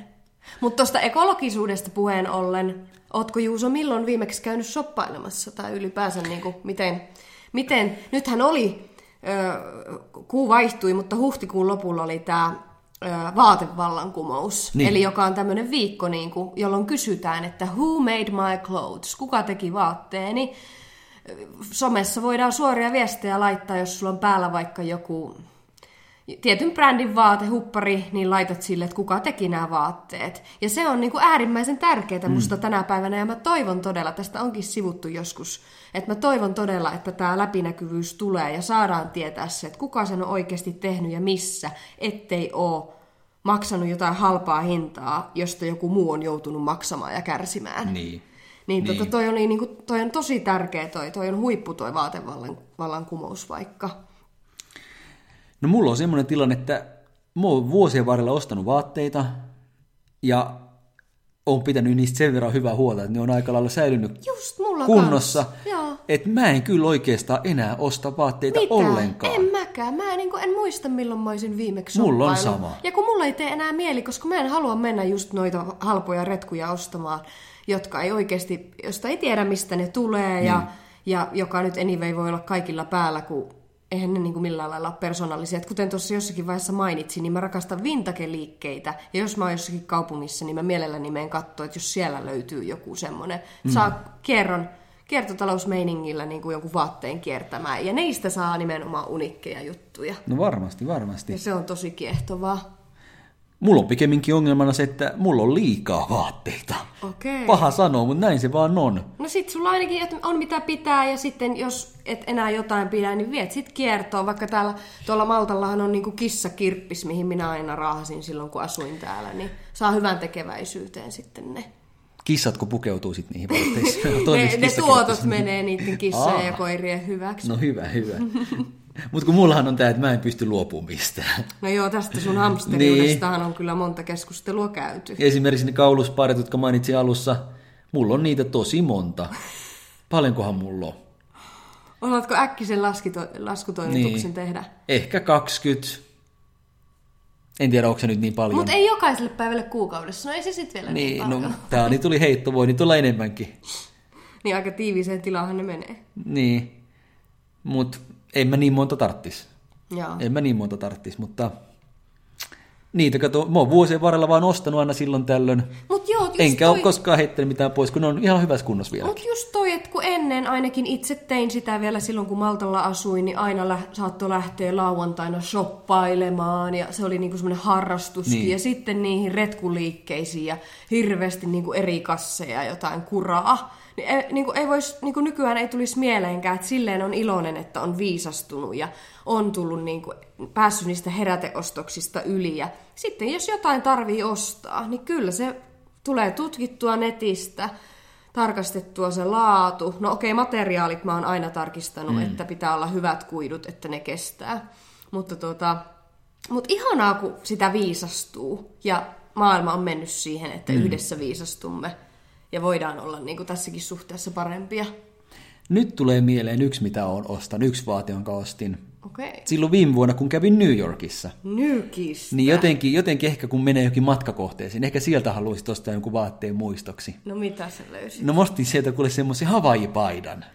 Mutta tuosta ekologisuudesta puheen ollen, ootko Juuso milloin viimeksi käynyt shoppailemassa tai ylipäänsä niin kuin, miten, miten, nythän oli, ö, kuu vaihtui, mutta huhtikuun lopulla oli tämä vaatevallankumous, Niin. eli joka on tämmöinen viikko, niin kuin, jolloin kysytään, että who made my clothes, kuka teki vaatteeni, somessa voidaan suoria viestejä laittaa, jos sulla on päällä vaikka joku tietyn brändin vaate, huppari, niin laitat sille, että kuka teki nämä vaatteet. Ja se on niin kuin äärimmäisen tärkeää musta tänä päivänä, ja mä toivon todella, tästä onkin sivuttu joskus, että mä toivon todella, että tämä läpinäkyvyys tulee ja saadaan tietää se, että kuka sen on oikeasti tehnyt ja missä, ettei oo maksanut jotain halpaa hintaa, josta joku muu on joutunut maksamaan ja kärsimään. Niin. Niin, Niin. Tota, toi, oli, niinku, toi on tosi tärkeä, toi, toi on huippu toi vaatevallan vallankumous vaikka. No mulla on semmoinen tilanne, että mä oon vuosien varrella ostanut vaatteita ja oon pitänyt niistä sen verran hyvää huolta, että ne on aika lailla säilynyt Just mulla kunnossa. Että mä en kyllä oikeastaan enää osta vaatteita Mitä? ollenkaan. En mäkään. Mä en, niin en muista, milloin mä olisin viimeksi Mulla on sama. Ja kun mulla ei tee enää mieli, koska mä en halua mennä just noita halpoja retkuja ostamaan, jotka ei oikeasti, josta ei tiedä, mistä ne tulee, ja, Niin. ja joka nyt anyway voi olla kaikilla päällä, kun eihän ne niin kuin millään lailla ole persoonallisia. Et kuten tuossa jossakin vaiheessa mainitsin, niin mä rakastan vintage-liikkeitä. Ja jos mä oon jossakin kaupungissa, niin mä mielelläni menen katsoa, että jos siellä löytyy joku semmoinen, mm. saa kierron, kiertotalousmeiningillä niin kuin jonkun vaatteen kiertämään. Ja neistä saa nimenomaan unikkeja juttuja. No varmasti, varmasti. Ja se on tosi kiehtovaa. Mulla on pikemminkin ongelmana se, että mulla on liikaa vaatteita. Okei. Paha sanoa, mutta näin se vaan on. No sit sulla ainakin että on mitä pitää ja sitten jos et enää jotain pidä, niin viet sit kiertoon. Vaikka täällä tuolla Maltallahan on niinku kissakirppis, mihin minä aina raahasin silloin kun asuin täällä, niin saa hyvän tekeväisyyteen sitten ne. Kissatko pukeutuu sitten niihin vaatteisiin? Ne, ne tuotot menee niiden kissojen ja koirien hyväksi. No hyvä, hyvä. Mutta kun mullahan on tämä, että mä en pysty luopumaan mistään. No joo, tästä sun hamsteriudestahan on kyllä monta keskustelua käyty. Esimerkiksi ne kaulusparit, jotka mainitsin alussa, mulla on niitä tosi monta. Paljonkohan mulla on? Osaatko äkkisen laskito- laskutoimituksen Niin. tehdä? Ehkä 20. En tiedä, onko se nyt niin paljon. Mutta ei jokaiselle päivälle kuukaudessa. No ei se sitten vielä niin, niin, paljon. no, tää oli, tuli heitto, voi niitä olla enemmänkin. Niin aika tiiviiseen tilahan ne menee. Niin, mutta en mä niin monta tarttis. Joo. En mä niin monta tarttis, mutta niitä kato, mä oon vuosien varrella vaan ostanut aina silloin tällöin. Mut joo, just Enkä toi... ole koskaan heittänyt mitään pois, kun ne on ihan hyvässä kunnossa vielä. Mut just toi, että kun ennen ainakin itse tein sitä vielä silloin, kun Maltalla asuin, niin aina lä- saattoi lähteä lauantaina shoppailemaan ja se oli niinku semmoinen harrastuskin. Niin. Ja sitten niihin retkuliikkeisiin ja hirveästi niinku eri kasseja ja jotain kuraa. Niin ei, niinku ei vois, niinku nykyään ei tulisi mieleenkään, että silleen on iloinen, että on viisastunut ja on tullut niinku, päässyt niistä heräteostoksista yli. Ja sitten jos jotain tarvii ostaa, niin kyllä se tulee tutkittua netistä, tarkastettua se laatu. No okei, materiaalit mä oon aina tarkistanut, mm. että pitää olla hyvät kuidut, että ne kestää. Mutta tota, mut ihanaa, kun sitä viisastuu ja maailma on mennyt siihen, että mm. yhdessä viisastumme ja voidaan olla niin kuin tässäkin suhteessa parempia. Nyt tulee mieleen yksi, mitä on ostanut, yksi vaate, jonka ostin. Okay. Silloin viime vuonna, kun kävin New Yorkissa. Nykistä. Niin jotenkin, jotenkin ehkä kun menee jokin matkakohteeseen, ehkä sieltä haluaisit ostaa jonkun vaatteen muistoksi. No mitä sä löysit? No mä ostin sieltä kuule semmoisen Hawaii-paidan.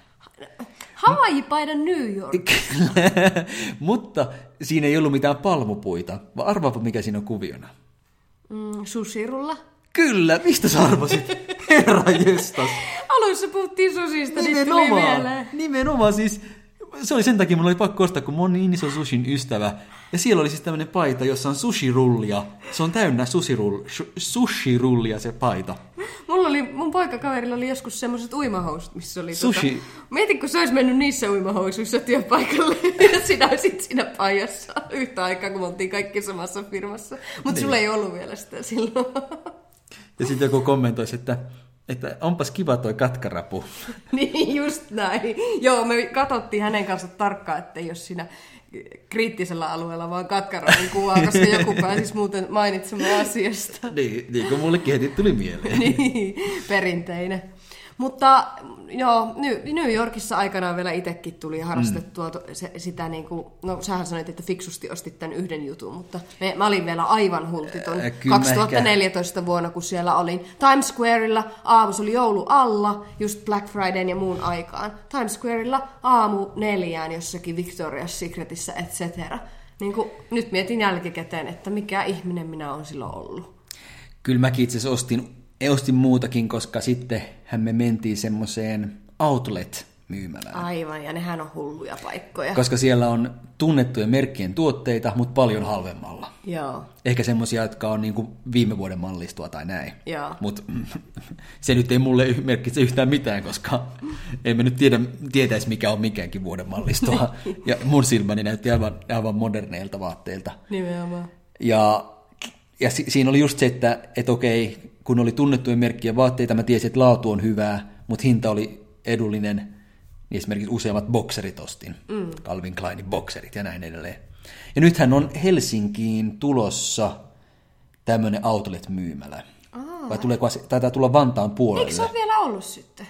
Hawaii-paidan New York. Mutta siinä ei ollut mitään palmupuita. Vaan arvaapa, mikä siinä on kuviona. Mm, sushirulla. Kyllä, mistä sä arvasit? Herra jestas. Alussa puhuttiin susista, niin tuli mieleen. Nimenomaan siis. Se oli sen takia, mulla oli pakko ostaa, kun mä oon niin iso sushin ystävä. Ja siellä oli siis tämmönen paita, jossa on sushirullia. Se on täynnä sushirull, sushirullia se paita. Mulla oli, mun poikakaverilla oli joskus semmoiset uimahousut, missä oli... Sushi. Tota, mietin, kun se olisi mennyt niissä uimahousuissa työpaikalle ja sinä olisit siinä pajassa yhtä aikaa, kun me oltiin kaikki samassa firmassa. Mutta niin. sulla ei ollut vielä sitä silloin. Ja sitten joku kommentoisi, että, että onpas kiva toi katkarapu. niin, just näin. Joo, me katsottiin hänen kanssa tarkkaan, että jos siinä kriittisellä alueella vaan katkarapun kuvaa, koska joku pääsisi muuten mainitsemaan asiasta. niin, niin kuin mullekin heti tuli mieleen. niin, perinteinen. Mutta joo, New Yorkissa aikanaan vielä itsekin tuli harrastettua mm. se, sitä, niin kuin, no sähän sanoit, että fiksusti ostit tämän yhden jutun, mutta me, mä olin vielä aivan hultiton äh, 2014 ehkä... vuonna, kun siellä olin Times Squareilla, aamu, se oli joulu alla, just Black Fridayn ja muun aikaan. Times Squareilla aamu neljään jossakin Victoria's Secretissä, et cetera. Niin kuin, nyt mietin jälkikäteen, että mikä ihminen minä olen silloin ollut. Kyllä mäkin itse asiassa ostin ostin muutakin, koska sitten hän me mentiin semmoiseen outlet myymälään. Aivan, ja nehän on hulluja paikkoja. Koska siellä on tunnettuja merkkien tuotteita, mutta paljon halvemmalla. Joo. Ehkä semmoisia, jotka on niinku viime vuoden mallistua tai näin. Joo. Mutta se nyt ei mulle merkitse yhtään mitään, koska emme nyt tiedä, tietäisi mikä on mikäänkin vuoden mallistua. ja mun silmäni näytti aivan, aivan moderneilta vaatteilta. Nimenomaan. Ja, ja si- siinä oli just se, että et okei, kun oli tunnettuja merkkiä vaatteita, mä tiesin, että laatu on hyvää, mutta hinta oli edullinen, niin esimerkiksi useammat bokserit ostin, mm. Calvin Kleinin bokserit ja näin edelleen. Ja nythän on Helsinkiin tulossa tämmöinen outlet-myymälä. Aa. Vai tuleeko, taitaa tulla Vantaan puolelle. Eikö se ole vielä ollut sitten?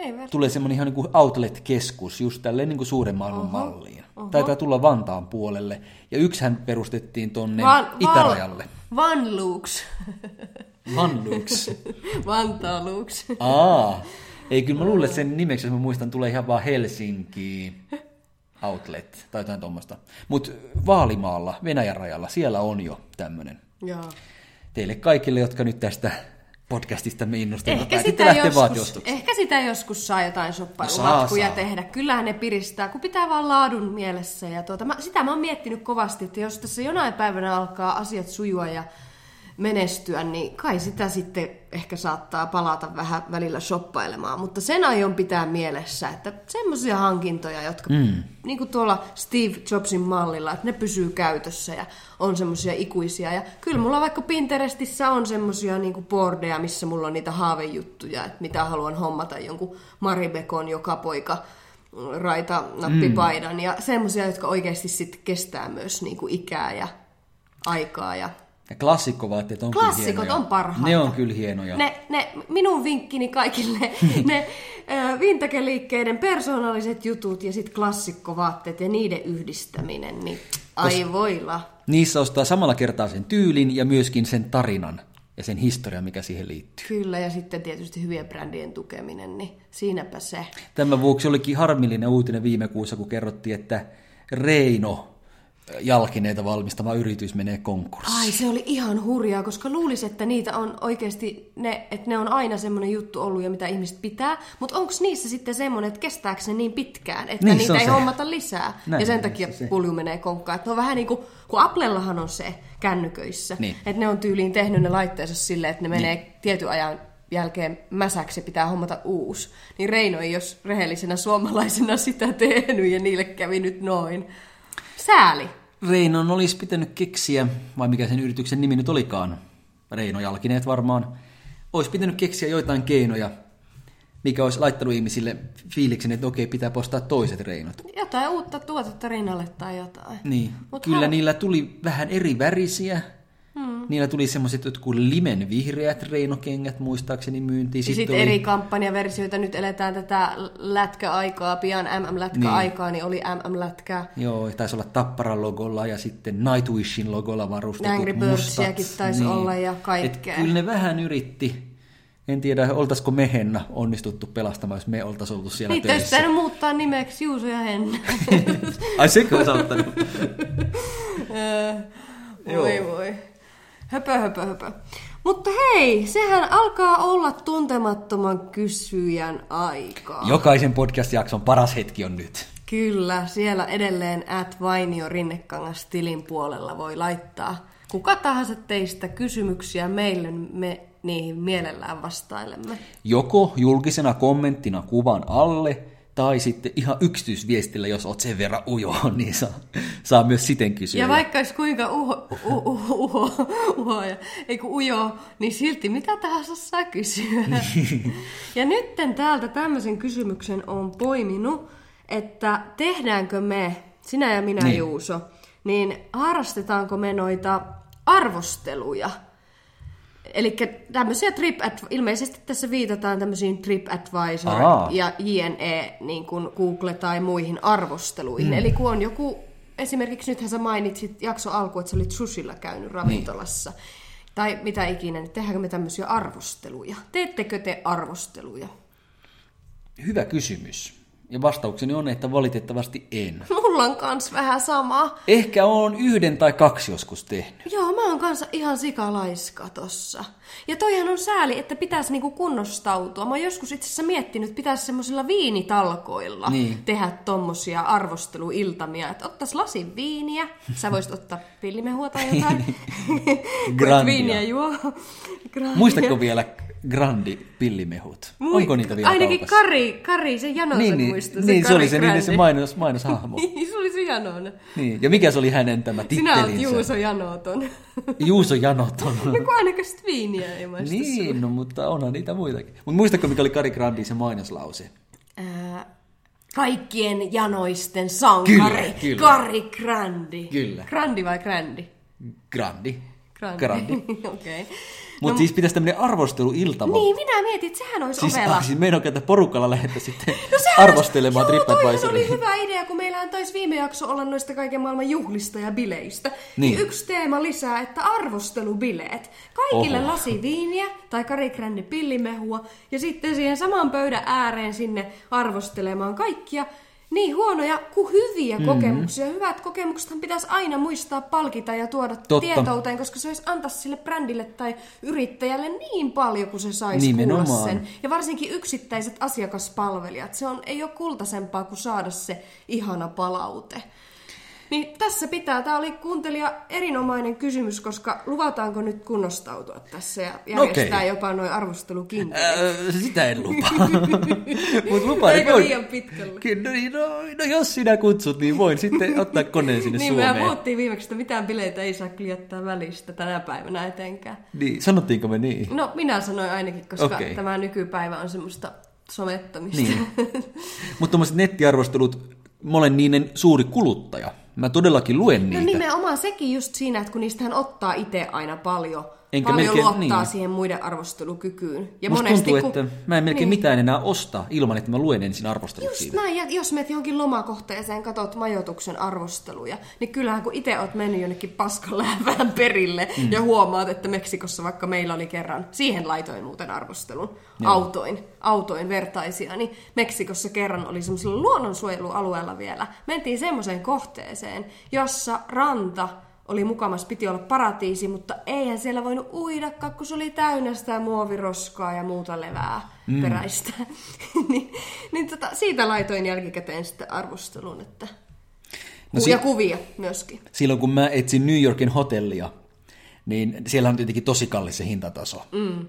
Ei Tulee semmoinen ihan niin kuin outlet-keskus just tälleen niin kuin suuren maailman oho, malliin. Oho. Taitaa tulla Vantaan puolelle. Ja yksihän perustettiin tonne Van, itärajalle. Van Lux. Van Lux. Vantaa Lux. Aa. Ei, kyllä mä luulen, että sen nimeksi, jos mä muistan, tulee ihan vaan Helsinki Outlet tai jotain tuommoista. Mutta Vaalimaalla, Venäjän rajalla, siellä on jo tämmöinen. Teille kaikille, jotka nyt tästä podcastista me innostuneet. Ehkä, sitä joskus, ehkä sitä joskus saa jotain shoppailumatkuja no, tehdä. Kyllähän ne piristää, kun pitää vaan laadun mielessä. Ja tuota, mä, sitä mä oon miettinyt kovasti, että jos tässä jonain päivänä alkaa asiat sujua ja menestyä, niin kai sitä sitten ehkä saattaa palata vähän välillä shoppailemaan. Mutta sen aion pitää mielessä, että semmoisia hankintoja, jotka mm. niin kuin tuolla Steve Jobsin mallilla, että ne pysyy käytössä ja on semmoisia ikuisia. Ja kyllä mulla vaikka Pinterestissä on semmoisia niin boardeja, missä mulla on niitä haavejuttuja, että mitä haluan hommata jonkun Maribekon joka poika raita nappipaidan mm. ja semmoisia, jotka oikeasti sitten kestää myös niin kuin ikää ja aikaa ja ja klassikkovaatteet on Klassikot kyllä hienoja. on parhaita. Ne on kyllä hienoja. Ne, ne, minun vinkkini kaikille, ne vintakeliikkeiden persoonalliset jutut ja sitten klassikkovaatteet ja niiden yhdistäminen, niin ai Kos, voila. Niissä ostaa samalla kertaa sen tyylin ja myöskin sen tarinan ja sen historian, mikä siihen liittyy. Kyllä, ja sitten tietysti hyvien brändien tukeminen, niin siinäpä se. Tämän vuoksi olikin harmillinen uutinen viime kuussa, kun kerrottiin, että Reino jalkineita valmistama yritys menee konkurssiin. Ai se oli ihan hurjaa, koska luulisi, että niitä on oikeasti, ne, että ne on aina semmoinen juttu ollut ja mitä ihmiset pitää, mutta onko niissä sitten semmoinen, että kestääkö se niin pitkään, että niin, niitä ei se. hommata lisää Näin, ja sen takia se. pulju menee konkkaan. Että on vähän niin kuin, kun Applellahan on se kännyköissä, niin. että ne on tyyliin tehnyt ne laitteensa silleen, että ne menee niin. tietyn ajan jälkeen mäsäksi pitää hommata uusi. Niin Reino ei jos rehellisenä suomalaisena sitä tehnyt ja niille kävi nyt noin. Sääli. Reinon olisi pitänyt keksiä, vai mikä sen yrityksen nimi nyt olikaan, Reino Jalkineet varmaan, olisi pitänyt keksiä joitain keinoja, mikä olisi laittanut ihmisille fiiliksen, että okei, pitää postaa toiset reinot. Jotain uutta tuotetta rinnalle tai jotain. Niin, Mut kyllä hän... niillä tuli vähän eri värisiä, Hmm. Niillä tuli semmoiset jotkut limen vihreät reinokengät muistaakseni myyntiin. Sitten, Sitten oli... eri kampanjaversioita, nyt eletään tätä lätkäaikaa, pian MM-lätkäaikaa, niin. niin oli MM-lätkää. Joo, taisi olla Tapparan logolla ja sitten Nightwishin logolla varustetut Angry Birdsiäkin taisi niin. olla ja kaikkea. Et kyllä ne vähän yritti. En tiedä, oltaisiko me Henna onnistuttu pelastamaan, jos me oltaisiin oltu siellä Niitä töissä. Niitä muuttaa nimeksi Juuso ja Henna. Ai sekö olisi auttanut? voi voi. Höpö, höpö, höpö. Mutta hei, sehän alkaa olla tuntemattoman kysyjän aika. Jokaisen podcast-jakson paras hetki on nyt. Kyllä, siellä edelleen at Vainio Rinnekangas tilin puolella voi laittaa kuka tahansa teistä kysymyksiä meille, me niihin mielellään vastailemme. Joko julkisena kommenttina kuvan alle, tai sitten ihan yksityisviestillä, jos oot sen verran ujo, niin saa, saa myös siten kysyä. Ja vaikka olisi kuinka uho, u, u, uho, uho ja, ei kun ujo, niin silti mitä tahansa saa kysyä. ja nytten täältä tämmöisen kysymyksen on poiminut, että tehdäänkö me, sinä ja minä Niin. Juuso, niin harrastetaanko me noita arvosteluja? Eli tämmöisiä trip ilmeisesti tässä viitataan tämmöisiin TripAdvisor Aa. ja JNE, niin kuin Google tai muihin arvosteluihin. Mm. Eli kun on joku, esimerkiksi nythän sä mainitsit jakso alku, että sä olit susilla käynyt ravintolassa. Niin. Tai mitä ikinä, niin tehdäänkö me tämmöisiä arvosteluja? Teettekö te arvosteluja? Hyvä kysymys. Ja vastaukseni on, että valitettavasti en. Mulla on kans vähän sama. Ehkä on yhden tai kaksi joskus tehnyt. Joo, mä oon kanssa ihan sikalaiska tossa. Ja toihan on sääli, että pitäisi niinku kunnostautua. Mä oon joskus itse asiassa miettinyt, että pitäisi semmoisilla viinitalkoilla Niin. tehdä tommosia arvosteluiltamia. Että ottais lasin viiniä, sä voisit ottaa pillimehua tai jotain. Grandia. viiniä juo. Grandia. Muistatko vielä Grandi pillimehut? Mui- Onko niitä vielä Ainakin kaupassa? Kari, Kari, se Janosen niin, niin, muistaa. niin, se Kari oli se, niin, se Grandi. mainos, mainoshahmo. Niin, se oli se Janonen. niin. Ja mikä se oli hänen tämä Sinä olet tittelinsä? Juuso Janoton. Juuso Janoton. no kun ainakaan sit viiniä ei maista sulle. niin, no, mutta onhan niitä muitakin. Mutta muistatko, mikä oli Kari Grandin se mainoslause? Ää, kaikkien janoisten sankari, Kyllä, kyllä. Kari Grandi. Kyllä. Grandi vai Grandi? Grandi. Grandi. Grandi. Okei. Mutta siis pitäisi tämmöinen arvosteluiltama. Niin, minä mietin, että sehän olisi Siis, ovela. ah, siis meidän että porukalla lähdettä sitten No arvostelemaan toihan oli hyvä idea, kun meillähän taisi viime jakso olla noista kaiken maailman juhlista ja bileistä. Niin. Niin. yksi teema lisää, että arvostelubileet. Kaikille Oho. lasi viiniä tai Kari Grandi pillimehua ja sitten siihen saman pöydän ääreen sinne arvostelemaan kaikkia niin huonoja kuin hyviä Mhm. mm-hmm. kokemuksia. Hyvät kokemuksethan pitäisi aina muistaa palkita ja tuoda Totta. tietouteen, koska se olisi antaa sille brändille tai yrittäjälle niin paljon kuin se saisi kuulla sen. Ja varsinkin yksittäiset asiakaspalvelijat. Se on, ei ole kultaisempaa kuin saada se ihana palaute. Niin tässä pitää, tämä oli kuuntelija erinomainen kysymys, koska luvataanko nyt kunnostautua tässä ja järjestää Okei. jopa noin arvostelukin. Öö, sitä en lupaa. Mutta lupaan, Eikö että voin- liian pitkälle? Kyllä, no, no, no, jos sinä kutsut, niin voin sitten ottaa koneen sinne Niin, mehän Suomeen. puhuttiin viimeksi, että mitään bileitä ei saa kyllä jättää välistä tänä päivänä etenkään. Niin, sanottiinko me niin? No, minä sanoin ainakin, koska okay. tämä nykypäivä on semmoista somettamista. Niin. Mutta tuommoiset nettiarvostelut, mä olen niiden suuri kuluttaja. Mä todellakin luen niitä. No nimenomaan sekin just siinä, että kun niistähän ottaa itse aina paljon, Enkä paljon melkein- luottaa niin. siihen muiden arvostelukykyyn. Ja Musta monesti, tuntuu, kun... että mä en melkein niin. mitään enää osta ilman, että mä luen ensin arvostelut Just siitä. näin, ja jos menet johonkin lomakohteeseen, katot majoituksen arvosteluja, niin kyllähän kun itse oot mennyt jonnekin paskanlävään perille mm. ja huomaat, että Meksikossa vaikka meillä oli kerran, siihen laitoin muuten arvostelun, autoin, autoin vertaisia, niin Meksikossa kerran oli semmoisella luonnonsuojelualueella vielä. Mentiin semmoiseen kohteeseen, jossa ranta oli mukamas, piti olla paratiisi, mutta eihän siellä voinut uidakaan, kun se oli täynnä sitä muoviroskaa ja muuta levää mm. peräistä. niin, niin tota, siitä laitoin jälkikäteen sitten arvostelun, että... No si- ja kuvia myöskin. Silloin kun mä etsin New Yorkin hotellia, niin siellä on tietenkin tosi kallis se hintataso. Mm.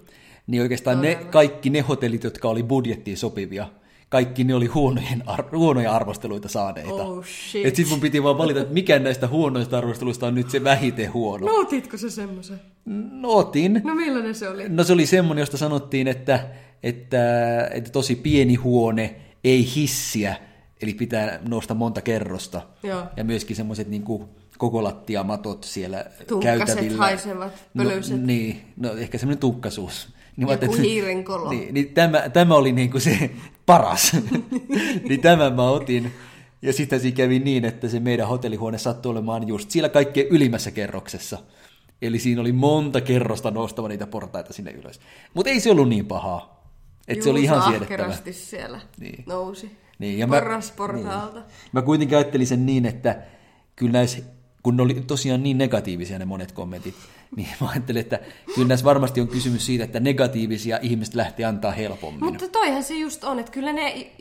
Niin oikeastaan ne, kaikki ne hotellit, jotka oli budjettiin sopivia, kaikki ne oli huonojen ar- huonoja arvosteluita saaneita. Oh, shit. Et sit mun piti vaan valita, että mikä näistä huonoista arvosteluista on nyt se vähiten huono. No otitko se semmoisen? No, otin. No millainen se oli? No se oli semmoinen, josta sanottiin, että, että, että tosi pieni huone, ei hissiä, eli pitää nousta monta kerrosta. Joo. Ja myöskin semmoiset niin koko lattiamatot siellä Tunkkaset, käytävillä. haisevat, pölyiset. No, niin, no ehkä semmoinen tunkkaisuus. Niin Joku. Niin, niin tämä, tämä oli niin kuin se paras. niin tämän mä otin. Ja sitten siinä kävi niin, että se meidän hotellihuone sattui olemaan just siellä kaikkein ylimmässä kerroksessa. Eli siinä oli monta kerrosta nostava niitä portaita sinne ylös. Mutta ei se ollut niin pahaa. Että se oli ihan siedettävä. siellä Niin. nousi. Niin, ja mä- Porrasportaalta. Niin. Mä kuitenkin ajattelin sen niin, että kyllä näissä, kun ne oli tosiaan niin negatiivisia ne monet kommentit, niin mä ajattelin, että kyllä näissä varmasti on kysymys siitä, että negatiivisia ihmiset lähti antaa helpommin. Mutta toihan se just on, että kyllä ne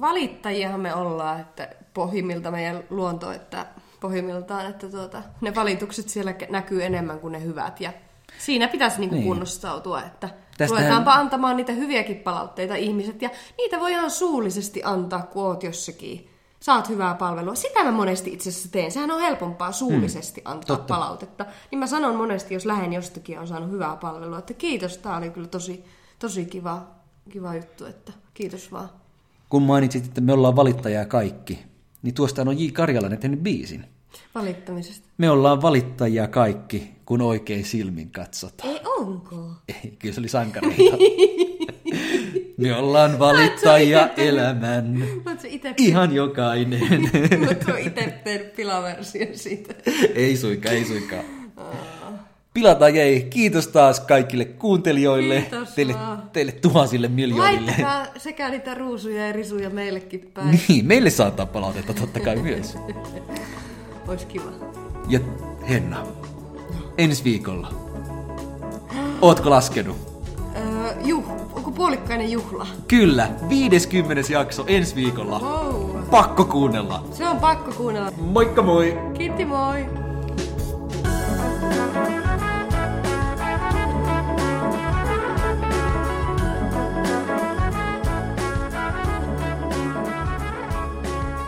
valittajiahan me ollaan, että pohjimmilta meidän luonto, että pohjimmiltaan, että tuota, ne valitukset siellä näkyy enemmän kuin ne hyvät. Ja siinä pitäisi niinku Niin. kunnostautua, että Tästähän- ruvetaanpa antamaan niitä hyviäkin palautteita ihmiset. Ja niitä voi ihan suullisesti antaa, kun oot jossakin. Saat hyvää palvelua. Sitä mä monesti itse asiassa teen. Sehän on helpompaa suullisesti antaa Hmm. totta. palautetta. Niin mä sanon monesti, jos lähden jostakin on saanut hyvää palvelua, että kiitos, tää oli kyllä tosi, tosi kiva, kiva juttu, että kiitos vaan. Kun mainitsit, että me ollaan valittajia kaikki, niin tuosta on J. Karjalainen tehnyt biisin. Valittamisesta. Me ollaan valittajia kaikki, kun oikein silmin katsotaan. Ei onko? Ei, kyllä se oli sankareita. Me ollaan valittajia elämän, Oletko itse ihan jokainen. Oletko itse tehnyt pilaversion siitä? ei suinkaan, ei suinkaan. Pilata jäi. Kiitos taas kaikille kuuntelijoille, Kiitos teille, vaan. teille tuhansille miljoonille. Laittakaa sekä niitä ruusuja ja risuja meillekin päin. Niin, meille saattaa palautetta totta kai myös. Ois kiva. Ja Henna, ensi viikolla. Ootko laskenut? Öö, juh, onko puolikkainen juhla? Kyllä, 50. jakso ensi viikolla. Wow. Pakko kuunnella. Se on pakko kuunnella. Moikka moi! Kiitti moi!